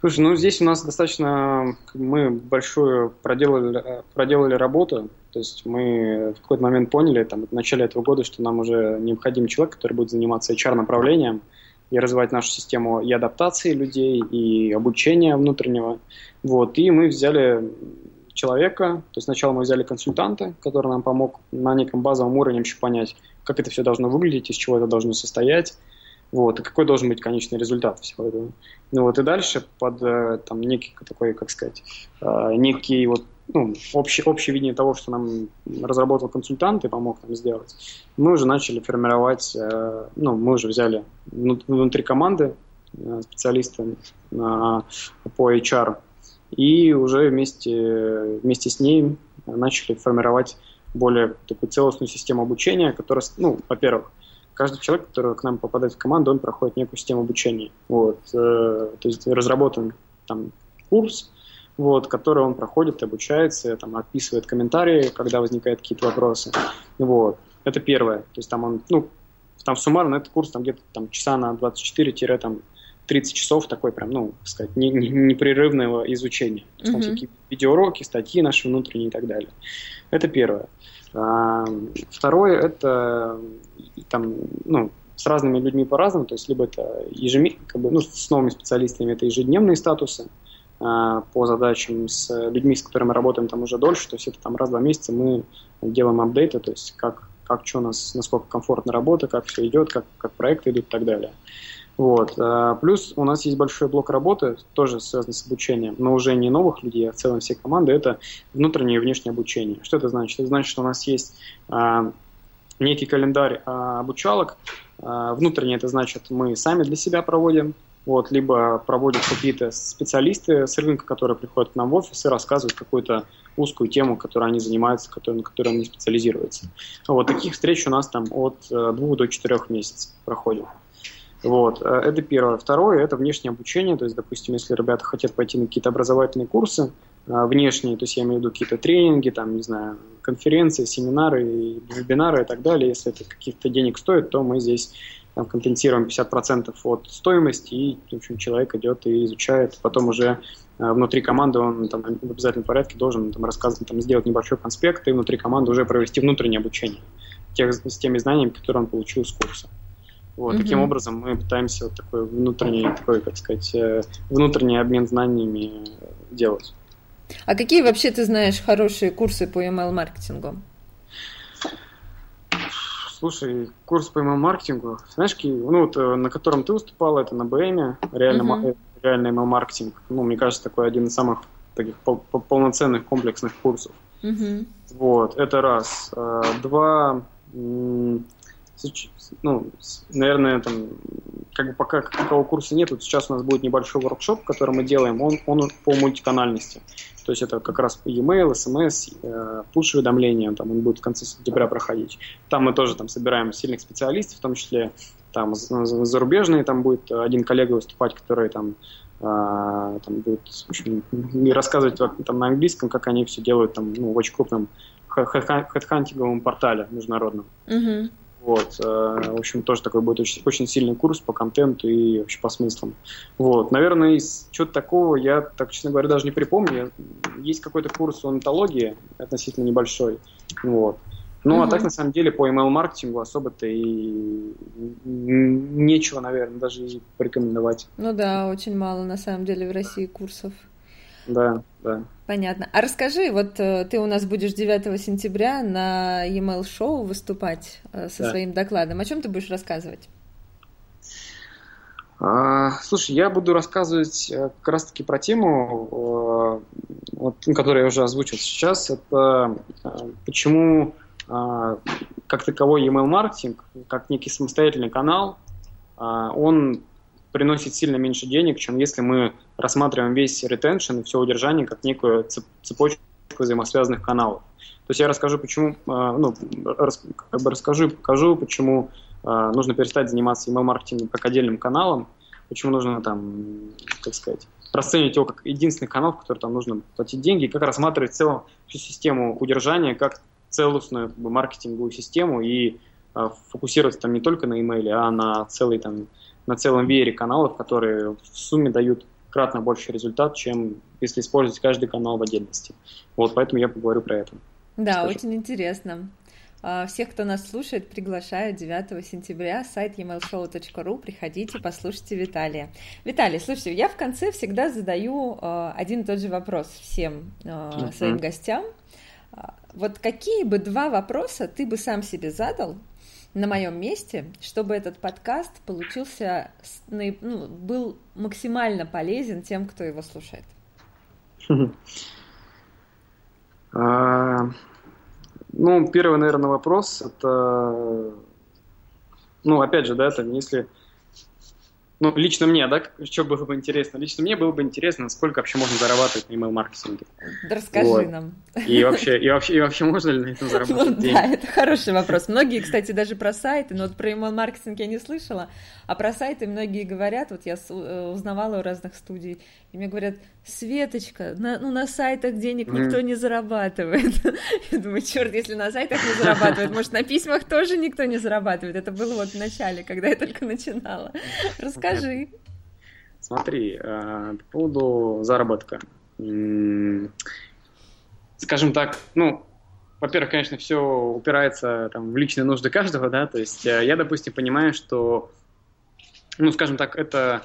Слушай, ну здесь у нас достаточно, мы большую проделали, проделали работу, то есть мы в какой-то момент поняли, там, в начале этого года, что нам уже необходим человек, который будет заниматься HR-направлением, и развивать нашу систему и адаптации людей, и обучения внутреннего. Вот. И мы взяли человека, то есть сначала мы взяли консультанта, который нам помог на неком базовом уровне еще понять, как это все должно выглядеть, из чего это должно состоять, вот, и какой должен быть конечный результат всего этого. Ну вот, и дальше под э, там некий такой, как сказать, э, некий вот ну, общее, общее видение того, что нам разработал консультант и помог нам сделать, мы уже начали формировать, э, ну, мы уже взяли внутри команды э, специалиста по HR, и уже вместе, вместе с ней начали формировать более такую целостную систему обучения, которая, ну, во-первых, каждый человек, который к нам попадает в команду, он проходит некую систему обучения. Вот, э, то есть разработан там курс, вот, который он проходит, обучается, там, описывает комментарии, когда возникают какие-то вопросы. Вот. Это первое. То есть там он, ну, там суммарно этот курс там где-то там часа на 24 там 30 часов такой прям, ну, так сказать, не, не, непрерывного изучения. То есть, там всякие видеоуроки, статьи наши внутренние и так далее. Это первое. А, второе, это там, ну, с разными людьми по-разному, то есть либо это ежемесячно, как бы, ну, с новыми специалистами это ежедневные статусы, по задачам с людьми, с которыми мы работаем там уже дольше, то есть это там раз-два месяца мы делаем апдейты, то есть как, как что у нас, насколько комфортно работа, как все идет, как, как проекты идут и так далее. Вот. А, плюс у нас есть большой блок работы, тоже связанный с обучением, но уже не новых людей, а в целом всей команды, это внутреннее и внешнее обучение. Что это значит? Это значит, что у нас есть а, некий календарь обучалок. Внутреннее это значит, мы сами для себя проводим вот, либо проводят какие-то специалисты с рынка, которые приходят к нам в офис и рассказывают какую-то узкую тему, которой они занимаются, на которой они специализируются. Вот таких встреч у нас там от э, двух до четырех месяцев проходит. Вот, э, это первое. Второе – это внешнее обучение, то есть, допустим, если ребята хотят пойти на какие-то образовательные курсы, э, внешние, то есть я имею в виду какие-то тренинги, там, не знаю, конференции, семинары, вебинары и так далее, если это каких-то денег стоит, то мы здесь там, компенсируем 50% от стоимости, и в общем, человек идет и изучает, потом уже э, внутри команды он там, в обязательном порядке должен там, рассказывать, там, сделать небольшой конспект и внутри команды уже провести внутреннее обучение тех, с теми знаниями, которые он получил с курса. Вот, mm-hmm. Таким образом мы пытаемся вот такой внутренний, такой, как сказать, э, внутренний обмен знаниями делать. А какие вообще ты знаешь хорошие курсы по email-маркетингу? Слушай, курс по email-маркетингу, знаешь, ну, вот, э, на котором ты выступал, это на БМе, реально, uh-huh. реальный email-маркетинг. Ну, мне кажется, такой один из самых таких пол- полноценных комплексных курсов. Uh-huh. Вот, это раз. А, два, ну, наверное, там, как бы пока такого курса нет, вот сейчас у нас будет небольшой воркшоп, который мы делаем, он, он по мультиканальности. То есть это как раз e-mail, SMS, э, push-уведомления, там он будет в конце сентября проходить. Там мы тоже там собираем сильных специалистов, в том числе там зарубежные, там будет один коллега выступать, который там а, там будет общем, рассказывать там, на английском, как они все делают там, ну, в очень крупном хедхантинговом портале международном. Uh-huh. Вот, э, в общем, тоже такой будет очень, очень сильный курс по контенту и вообще по смыслам. Вот, наверное, из чего-то такого я, так честно говоря, даже не припомню. Есть какой-то курс онтологии относительно небольшой. Вот. Ну, угу. а так, на самом деле, по email-маркетингу особо-то и нечего, наверное, даже и порекомендовать. Ну да, очень мало, на самом деле, в России курсов. Да, да. Понятно. А расскажи, вот э, ты у нас будешь 9 сентября на e-mail шоу выступать э, со да. своим докладом. О чем ты будешь рассказывать? А, слушай, я буду рассказывать э, как раз-таки про тему, вот, которую я уже озвучил сейчас. Это почему как таковой email маркетинг, как некий самостоятельный канал, он приносит сильно меньше денег, чем если мы рассматриваем весь ретеншн и все удержание как некую цепочку взаимосвязанных каналов. То есть я расскажу, почему, а, ну, как бы расскажу, покажу, почему а, нужно перестать заниматься email-маркетингом как отдельным каналом, почему нужно там, как сказать, расценивать его как единственный канал, в который там нужно платить деньги, и как рассматривать целом всю систему удержания как целостную как бы, маркетинговую систему и э, фокусироваться там не только на имейле, а на целый там на целом веере каналов, которые в сумме дают кратно больше результат, чем если использовать каждый канал в отдельности. Вот, поэтому я поговорю про это. Да, Скажи. очень интересно. А, всех, кто нас слушает, приглашаю 9 сентября, сайт emailshow.ru, приходите, послушайте Виталия. Виталий, слушайте, я в конце всегда задаю а, один и тот же вопрос всем uh-huh. своим гостям. Вот какие бы два вопроса ты бы сам себе задал, на моем месте, чтобы этот подкаст получился, ну, был максимально полезен тем, кто его слушает? А, ну, первый, наверное, вопрос это, ну, опять же, да, это если ну, лично мне, да, что было бы интересно? Лично мне было бы интересно, сколько вообще можно зарабатывать на email-маркетинге. Да расскажи вот. нам. И вообще, и, вообще, и вообще можно ли на этом заработать ну, деньги? Да, это хороший вопрос. Многие, кстати, даже про сайты, но вот про email-маркетинг я не слышала, а про сайты многие говорят, вот я э, узнавала у разных студий, и мне говорят, Светочка, на, ну на сайтах денег mm. никто не зарабатывает. Я думаю, черт, если на сайтах не зарабатывают, может на письмах тоже никто не зарабатывает. Это было вот в начале, когда я только начинала. Расскажи. Смотри, э, по поводу заработка. Скажем так, ну, во-первых, конечно, все упирается там, в личные нужды каждого, да, то есть э, я, допустим, понимаю, что, ну, скажем так, это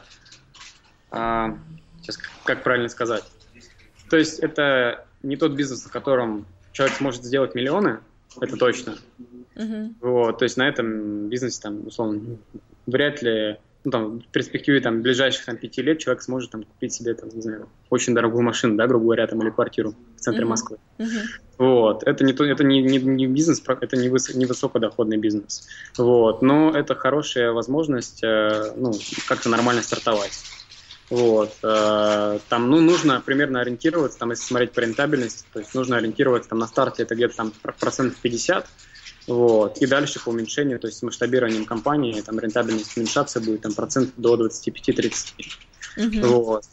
а, Сейчас как правильно сказать? То есть это не тот бизнес, в котором человек сможет сделать миллионы, это точно. Uh-huh. Вот, то есть на этом бизнесе там, условно, вряд ли ну, там, в перспективе там, ближайших там, пяти лет человек сможет там, купить себе, там, не знаю, очень дорогую машину, да, грубо говоря, там, или квартиру в центре uh-huh. Москвы. Uh-huh. Вот. Это, не, то, это не, не, не бизнес, это не, выс, не высокодоходный бизнес. Вот. Но это хорошая возможность э, ну, как-то нормально стартовать. Вот. Э, там, ну, нужно примерно ориентироваться, там, если смотреть по рентабельности, то есть нужно ориентироваться там на старте это где-то там процентов 50, вот, и дальше по уменьшению, то есть с масштабированием компании, там рентабельность уменьшаться будет там процент до 25-30. Mm-hmm. Вот.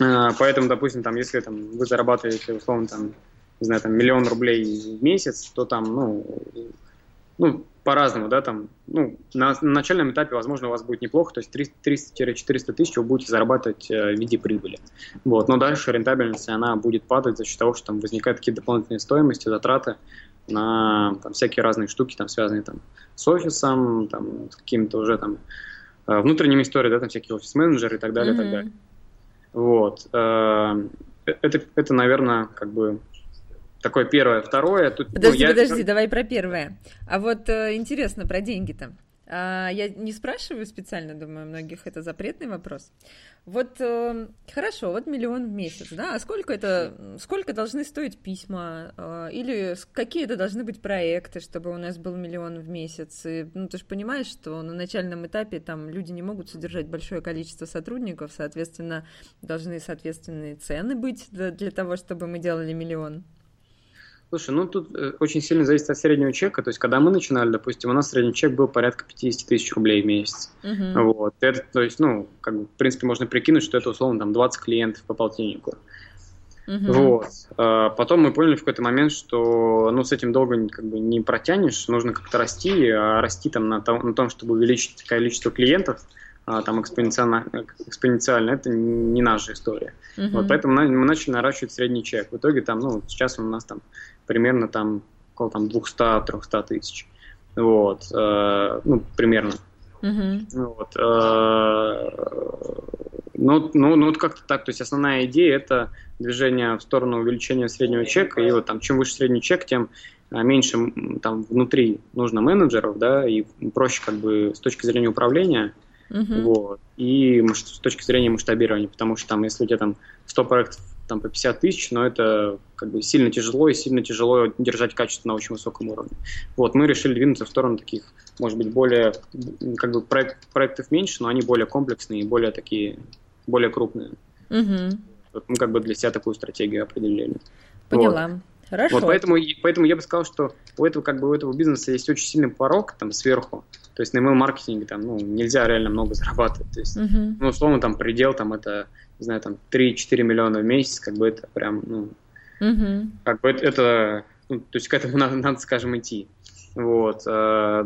Э, поэтому, допустим, там, если там, вы зарабатываете, условно, там, не знаю, там, миллион рублей в месяц, то там, ну, ну, по-разному, да, там, ну, на, на начальном этапе, возможно, у вас будет неплохо, то есть 300-400 тысяч вы будете зарабатывать э, в виде прибыли. Вот, но дальше рентабельность, она будет падать за счет того, что там возникают какие-то дополнительные стоимости, затраты на там, всякие разные штуки, там, связанные там, с офисом, там, с какими-то уже там э, внутренними историями, да, там всякие офис-менеджеры и так далее, mm-hmm. и так далее. Вот. Э, это, это, наверное, как бы такое первое. Второе... Тут, подожди, ну, подожди, я... давай про первое. А вот э, интересно про деньги-то. А, я не спрашиваю специально, думаю, многих это запретный вопрос. Вот э, хорошо, вот миллион в месяц, да? А сколько это, сколько должны стоить письма? Э, или какие это должны быть проекты, чтобы у нас был миллион в месяц? И, ну, ты же понимаешь, что на начальном этапе там люди не могут содержать большое количество сотрудников, соответственно, должны соответственные цены быть для того, чтобы мы делали миллион. Слушай, ну тут э, очень сильно зависит от среднего чека. То есть, когда мы начинали, допустим, у нас средний чек был порядка 50 тысяч рублей в месяц. Uh-huh. Вот. Это, то есть, ну, как бы, в принципе, можно прикинуть, что это, условно, там 20 клиентов по полтиннику. Uh-huh. Вот. А потом мы поняли в какой-то момент, что ну, с этим долго как бы не протянешь, нужно как-то расти, а расти там на том, на том чтобы увеличить количество клиентов, там экспоненциально, экспоненциально, это не наша история. Uh-huh. Вот, поэтому мы начали наращивать средний чек. В итоге там, ну, сейчас он у нас там примерно там около там 200-300 тысяч. Вот, э, ну, примерно. Uh-huh. Вот, э, ну, ну, ну, вот как-то так. То есть основная идея это движение в сторону увеличения среднего чека. И вот там чем выше средний чек, тем э, меньше там внутри нужно менеджеров, да, и проще как бы с точки зрения управления. Uh-huh. Вот. И с точки зрения масштабирования, потому что там, если у тебя там 100 проектов там по 50 тысяч, но это как бы сильно тяжело и сильно тяжело держать качество на очень высоком уровне. Вот, мы решили двинуться в сторону таких, может быть, более, как бы проект, проектов меньше, но они более комплексные и более такие, более крупные. Угу. Вот мы как бы для себя такую стратегию определили. Поняла. Вот. Хорошо. Вот поэтому, поэтому я бы сказал, что у этого, как бы, у этого бизнеса есть очень сильный порог там сверху. То есть на email маркетинге там, ну, нельзя реально много зарабатывать. То есть, uh-huh. ну, условно, там предел там это не знаю, там 3-4 миллиона в месяц, как бы это прям, ну, угу. как бы это, это ну, то есть к этому надо, надо, скажем, идти. Вот. Э,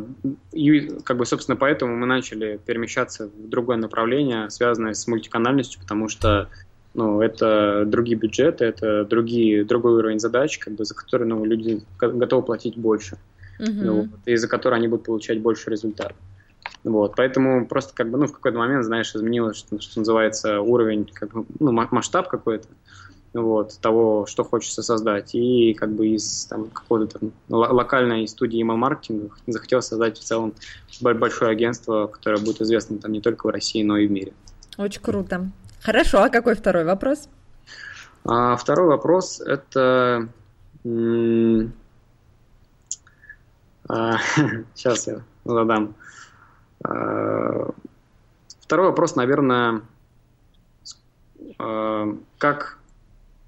и, как бы, собственно, поэтому мы начали перемещаться в другое направление, связанное с мультиканальностью, потому что ну, это другие бюджеты, это другие, другой уровень задач, как бы, за которые ну, люди готовы платить больше, ну, вот, и за которые они будут получать больше результат. Вот, поэтому просто как бы, ну, в какой-то момент, знаешь, изменилось, что, что называется, уровень, как бы, ну, масштаб какой-то, вот, того, что хочется создать. И как бы из там, какой-то там локальной студии email-маркетинга захотел создать в целом большое агентство, которое будет известно там не только в России, но и в мире. Очень круто. Хорошо, а какой второй вопрос? А, второй вопрос – это... А, сейчас я задам. Э, второй вопрос, наверное, э, как,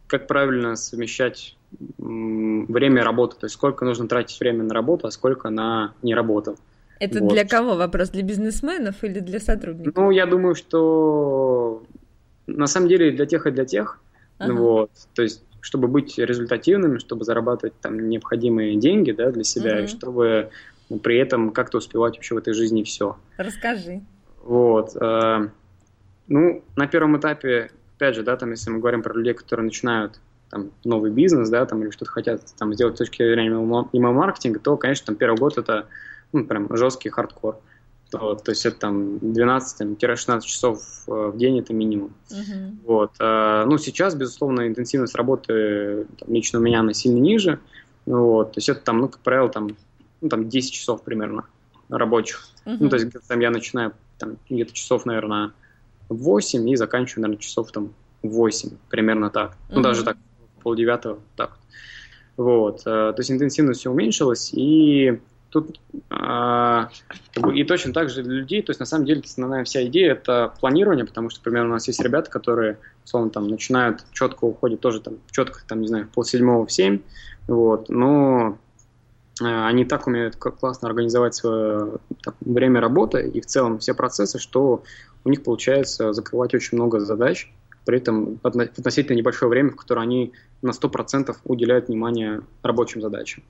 как правильно совмещать время работы, то есть сколько нужно тратить время на работу, а сколько на не работу. Это вот. для кого вопрос? Для бизнесменов или для сотрудников? Ну, я думаю, что на самом деле для тех и для тех. Ага. Вот. То есть, чтобы быть результативными, чтобы зарабатывать там необходимые деньги да, для себя, ага. и чтобы но при этом как-то успевать вообще в этой жизни все. Расскажи. Вот. Э, ну, на первом этапе, опять же, да, там, если мы говорим про людей, которые начинают там, новый бизнес, да, там, или что-то хотят там, сделать с точки зрения email-маркетинга, то, конечно, там, первый год это ну, прям жесткий хардкор. То, то есть это там 12-16 часов э, в день это минимум. Uh-huh. Вот. А, ну, сейчас, безусловно, интенсивность работы там, лично у меня она сильно ниже. Вот. То есть это там, ну, как правило, там ну, там 10 часов примерно рабочих. Uh-huh. Ну, то есть там я начинаю там где-то часов, наверное, 8 и заканчиваю, наверное, часов там 8, примерно так. Uh-huh. Ну, даже так, полдевятого, так. Вот. Э, то есть интенсивность все уменьшилась, и тут э, и точно так же для людей, то есть на самом деле основная вся идея это планирование, потому что, например, у нас есть ребята, которые, условно, там начинают четко уходят тоже там четко, там, не знаю, пол седьмого в семь, вот, но Э, они так умеют классно организовать свое так, время работы и в целом все процессы, что у них получается закрывать очень много задач, при этом относительно небольшое время, в которое они на 100% уделяют внимание рабочим задачам.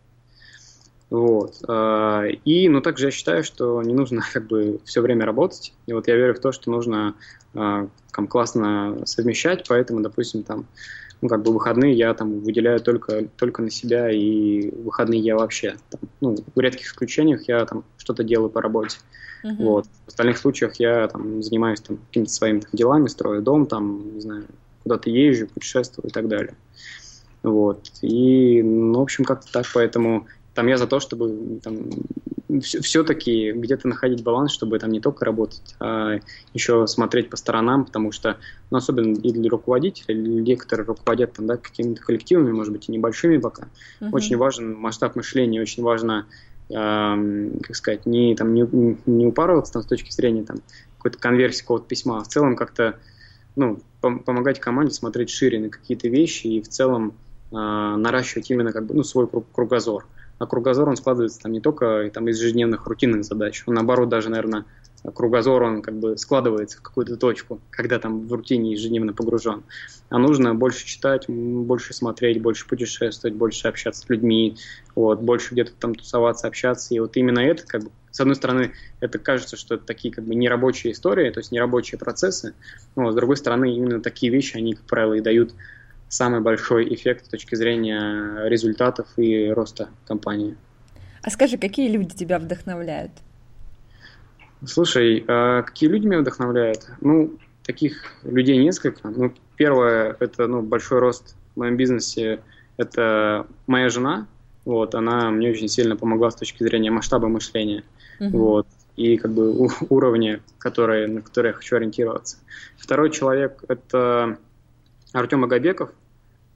Вот. Э, и, ну, также я считаю, что не нужно как бы все время работать. И вот я верю в то, что нужно э, там, классно совмещать, поэтому, допустим, там, ну, как бы выходные я там выделяю только, только на себя, и выходные я вообще, там, ну, в редких исключениях я там что-то делаю по работе. Uh-huh. Вот. В остальных случаях я там занимаюсь там какими-то своими там, делами, строю дом, там, не знаю, куда-то езжу, путешествую и так далее. Вот. И, ну, в общем, как-то так, поэтому там я за то, чтобы там, все-таки где-то находить баланс, чтобы там не только работать, а еще смотреть по сторонам, потому что, ну, особенно и для руководителей, людей, которые руководят там, да, какими-то коллективами, может быть, и небольшими пока, uh-huh. очень важен масштаб мышления, очень важно, э, как сказать, не, там, не, не упарываться там, с точки зрения там, какой-то конверсии какого-то письма, а в целом как-то ну, пом- помогать команде смотреть шире на какие-то вещи и в целом э, наращивать именно как бы, ну, свой круг- кругозор а кругозор он складывается там не только там, из ежедневных рутинных задач, он наоборот даже, наверное, кругозор он как бы складывается в какую-то точку, когда там в рутине ежедневно погружен. А нужно больше читать, больше смотреть, больше путешествовать, больше общаться с людьми, вот, больше где-то там тусоваться, общаться. И вот именно это, как бы, с одной стороны, это кажется, что это такие как бы нерабочие истории, то есть нерабочие процессы, но с другой стороны, именно такие вещи, они, как правило, и дают самый большой эффект с точки зрения результатов и роста компании. А скажи, какие люди тебя вдохновляют? Слушай, а какие люди меня вдохновляют? Ну, таких людей несколько. Ну, первое, это ну, большой рост в моем бизнесе, это моя жена. Вот, она мне очень сильно помогла с точки зрения масштаба мышления. Uh-huh. Вот, и как бы у, уровня, который, на который я хочу ориентироваться. Второй человек – это Артем Агабеков.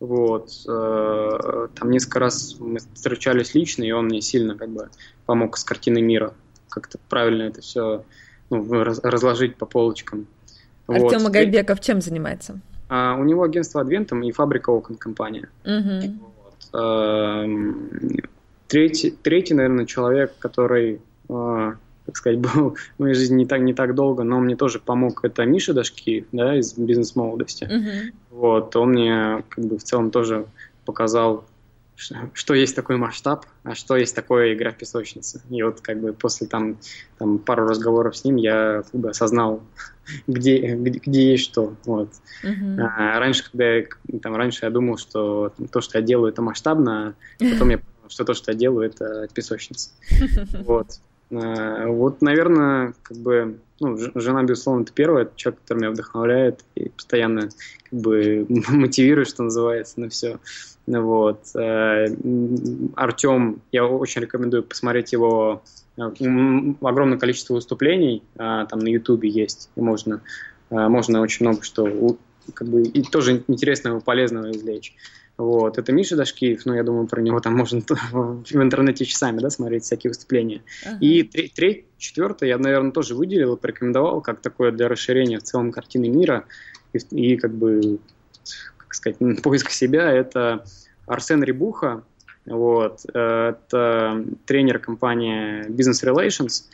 Вот, э, там несколько раз мы встречались лично, и он мне сильно как бы помог с картиной мира. Как-то правильно это все ну, раз, разложить по полочкам. Артем вот. Агайбеков чем занимается? А, у него агентство Адвентом и фабрика окон компания. Угу. Вот. А, третий, третий, наверное, человек, который а, так сказать, был в моей жизни не так, не так долго, но мне тоже помог. Это Миша Дашки, да, из бизнес-молодости. Uh-huh. Вот, он мне как бы в целом тоже показал, что, что есть такой масштаб, а что есть такое игра в песочнице. И вот как бы после там, там пару разговоров с ним я как бы осознал, где, где, где есть что. Вот. Uh-huh. А, раньше, когда я, там, раньше я думал, что то, что я делаю, это масштабно, а потом я понял, что то, что я делаю, это песочница. Вот. Э, вот, наверное, как бы, ну, жена, безусловно, это первый человек, который меня вдохновляет и постоянно как бы мотивирует, что называется, на все. Вот. Э, Артем, я очень рекомендую посмотреть его э, огромное количество выступлений, там на Ютубе есть, и можно, можно очень много что как бы, и тоже интересного полезного извлечь. Вот. Это Миша Дашкиев, ну, я думаю, про него там можно в интернете часами, да, смотреть всякие выступления. Uh-huh. И третий, четвертый я, наверное, тоже выделил, порекомендовал, как такое для расширения в целом картины мира и, и как бы, как сказать, поиска себя, это Арсен Рибуха, вот, это тренер компании Business Relations,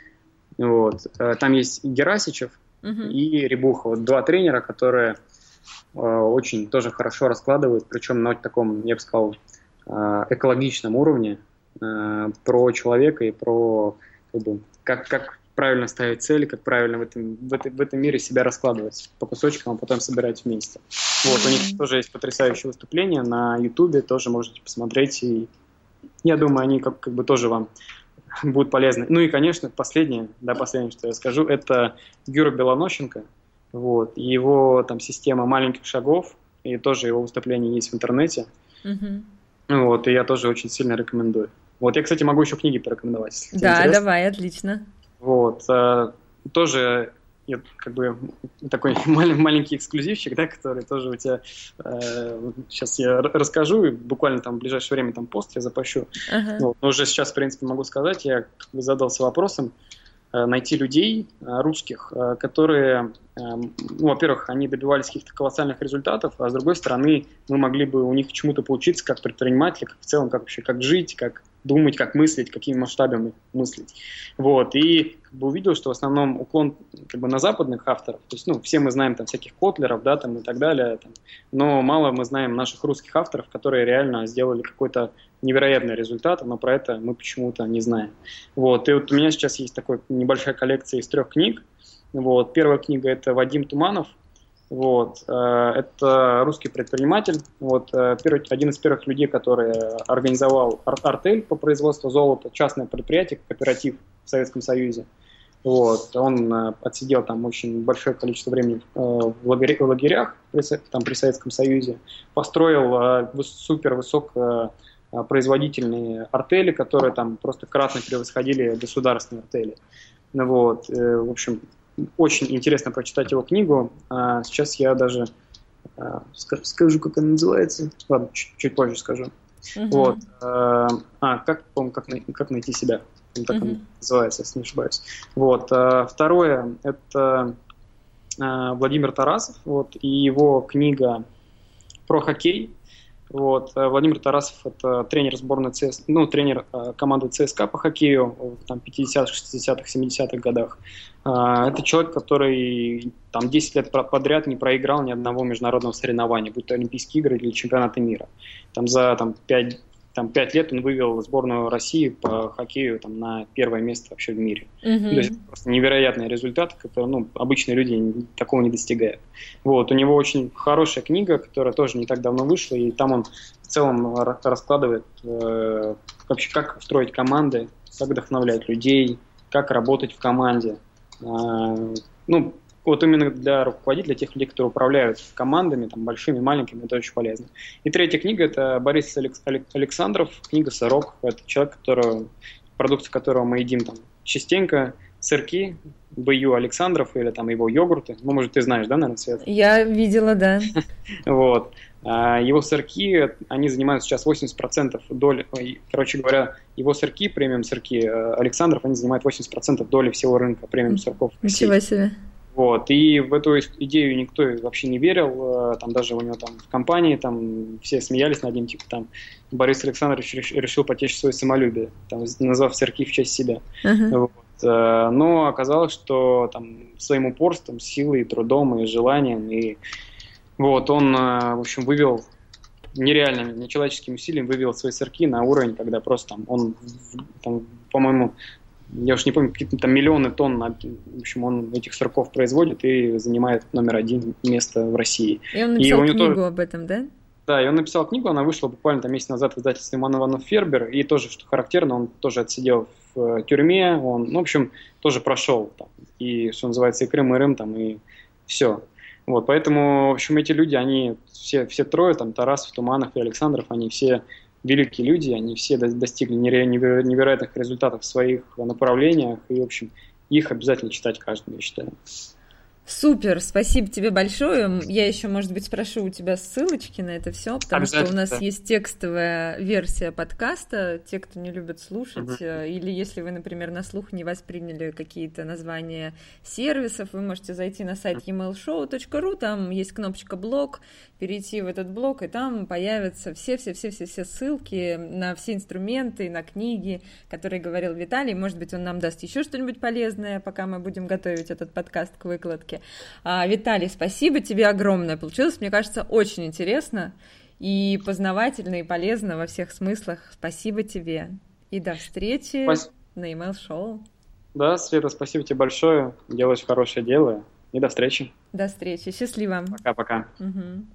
вот, там есть Герасичев uh-huh. и Рибуха, вот два тренера, которые Э, очень тоже хорошо раскладывают, причем на таком, я бы сказал, э, экологичном уровне э, про человека и про как, бы, как, как правильно ставить цели, как правильно в этом, в, этом, в этом мире себя раскладывать по кусочкам, а потом собирать вместе. Вот, у них тоже есть потрясающее выступление на Ютубе, тоже можете посмотреть, и я думаю, они как, как бы тоже вам будут полезны. Ну и, конечно, последнее, да, последнее, что я скажу, это Гюра Белонощенко, вот. И его там система маленьких шагов, и тоже его выступление есть в интернете. Угу. Вот, и я тоже очень сильно рекомендую. Вот, я, кстати, могу еще книги порекомендовать. Да, интересно. давай, отлично. Вот, э, тоже я, как бы такой маленький эксклюзивчик, да, который тоже у тебя э, сейчас я расскажу, и буквально там в ближайшее время там пост я запущу. Uh-huh. Вот, но уже сейчас, в принципе, могу сказать, я как бы задался вопросом, Э, найти людей э, русских, э, которые, ну, во-первых, они добивались каких-то колоссальных результатов, а с другой стороны, мы могли бы у них чему-то поучиться как предприниматели, как в целом, как вообще, как жить, как думать, как мыслить, какими масштабами мыслить. Вот. И как бы увидел, что в основном уклон как бы, на западных авторов, то есть, ну, все мы знаем там всяких Котлеров, да, там и так далее, там, но мало мы знаем наших русских авторов, которые реально сделали какой-то невероятный результат, но про это мы почему-то не знаем. Вот. И вот у меня сейчас есть такая небольшая коллекция из трех книг. Вот. Первая книга – это Вадим Туманов – вот. Э, это русский предприниматель, вот, э, первый, один из первых людей, который организовал артель по производству золота, частное предприятие, кооператив в Советском Союзе. Вот. Он э, отсидел там очень большое количество времени в лагерях там, при Советском Союзе, построил супер высокопроизводительные артели, которые там просто кратно превосходили государственные артели. Ну, вот. В общем, очень интересно прочитать его книгу. А сейчас я даже скажу, как она называется. Ладно, чуть, чуть позже скажу. Угу. Вот. А, как, помню, как, как найти себя так mm-hmm. он называется, если не ошибаюсь. Вот. А, второе – это а, Владимир Тарасов, вот, и его книга про хоккей. Вот. А, Владимир Тарасов – это тренер сборной ЦС, ну, тренер команды ЦСКА по хоккею в там, 50-х, 60-х, 70-х годах. Это человек, который там 10 лет подряд не проиграл ни одного международного соревнования, будь то Олимпийские игры или чемпионаты мира. Там за там, 5, там пять лет он вывел сборную России по хоккею там, на первое место вообще в мире. Mm-hmm. То есть просто невероятный результат, который ну, обычные люди такого не достигают. Вот, у него очень хорошая книга, которая тоже не так давно вышла, и там он в целом раскладывает э, вообще, как строить команды, как вдохновлять людей, как работать в команде. Э, ну, вот именно для руководителей, тех людей, которые управляют командами, там, большими, маленькими, это очень полезно. И третья книга – это Борис Александров, книга «Сырок». Это человек, которого, продукты которого мы едим там частенько, сырки, Б.Ю. Александров или там его йогурты. Ну, может, ты знаешь, да, наверное, Свет? Я видела, да. Вот. А, его сырки, они занимают сейчас 80% доли, короче говоря, его сырки, премиум сырки э, Александров, они занимают 80% доли всего рынка премиум сырков. Ничего себе. Вот, и в эту идею никто вообще не верил, э, там даже у него там в компании там все смеялись над ним, типа там Борис Александрович решил потечь свое самолюбие, там, назвав церкви в честь себя. Uh-huh. Вот. Э, но оказалось, что там своим упорством, силой, трудом и желанием, и вот он, э, в общем, вывел нереальными, нечеловеческими усилиями вывел свои сырки на уровень, когда просто там он, там, по-моему, я уж не помню, какие-то там миллионы тонн, в общем, он этих сырков производит и занимает номер один место в России. И он написал и книгу тоже... об этом, да? Да, и он написал книгу, она вышла буквально там месяц назад в издательстве Иван Иванов Фербер, и тоже, что характерно, он тоже отсидел в э, тюрьме, он, ну, в общем, тоже прошел там, и, что называется, и Крым, и Рым, там, и все. Вот, поэтому, в общем, эти люди, они все, все трое, там, Тарасов, Туманов и Александров, они все великие люди, они все достигли невероятных результатов в своих направлениях, и, в общем, их обязательно читать каждому, я считаю. Супер, спасибо тебе большое. Я еще, может быть, спрошу у тебя ссылочки на это все, потому что у нас есть текстовая версия подкаста. Те, кто не любит слушать, угу. или если вы, например, на слух не восприняли какие-то названия сервисов, вы можете зайти на сайт emailshow.ru, там есть кнопочка блог, перейти в этот блог, и там появятся все-все-все-все ссылки на все инструменты, на книги, которые говорил Виталий. Может быть, он нам даст еще что-нибудь полезное, пока мы будем готовить этот подкаст к выкладке. А, Виталий, спасибо тебе огромное. Получилось, мне кажется, очень интересно и познавательно, и полезно во всех смыслах. Спасибо тебе. И до встречи Спас... на email шоу. Да, Света, спасибо тебе большое. Делаешь хорошее дело. И до встречи. До встречи. Счастливо. Пока-пока. Угу.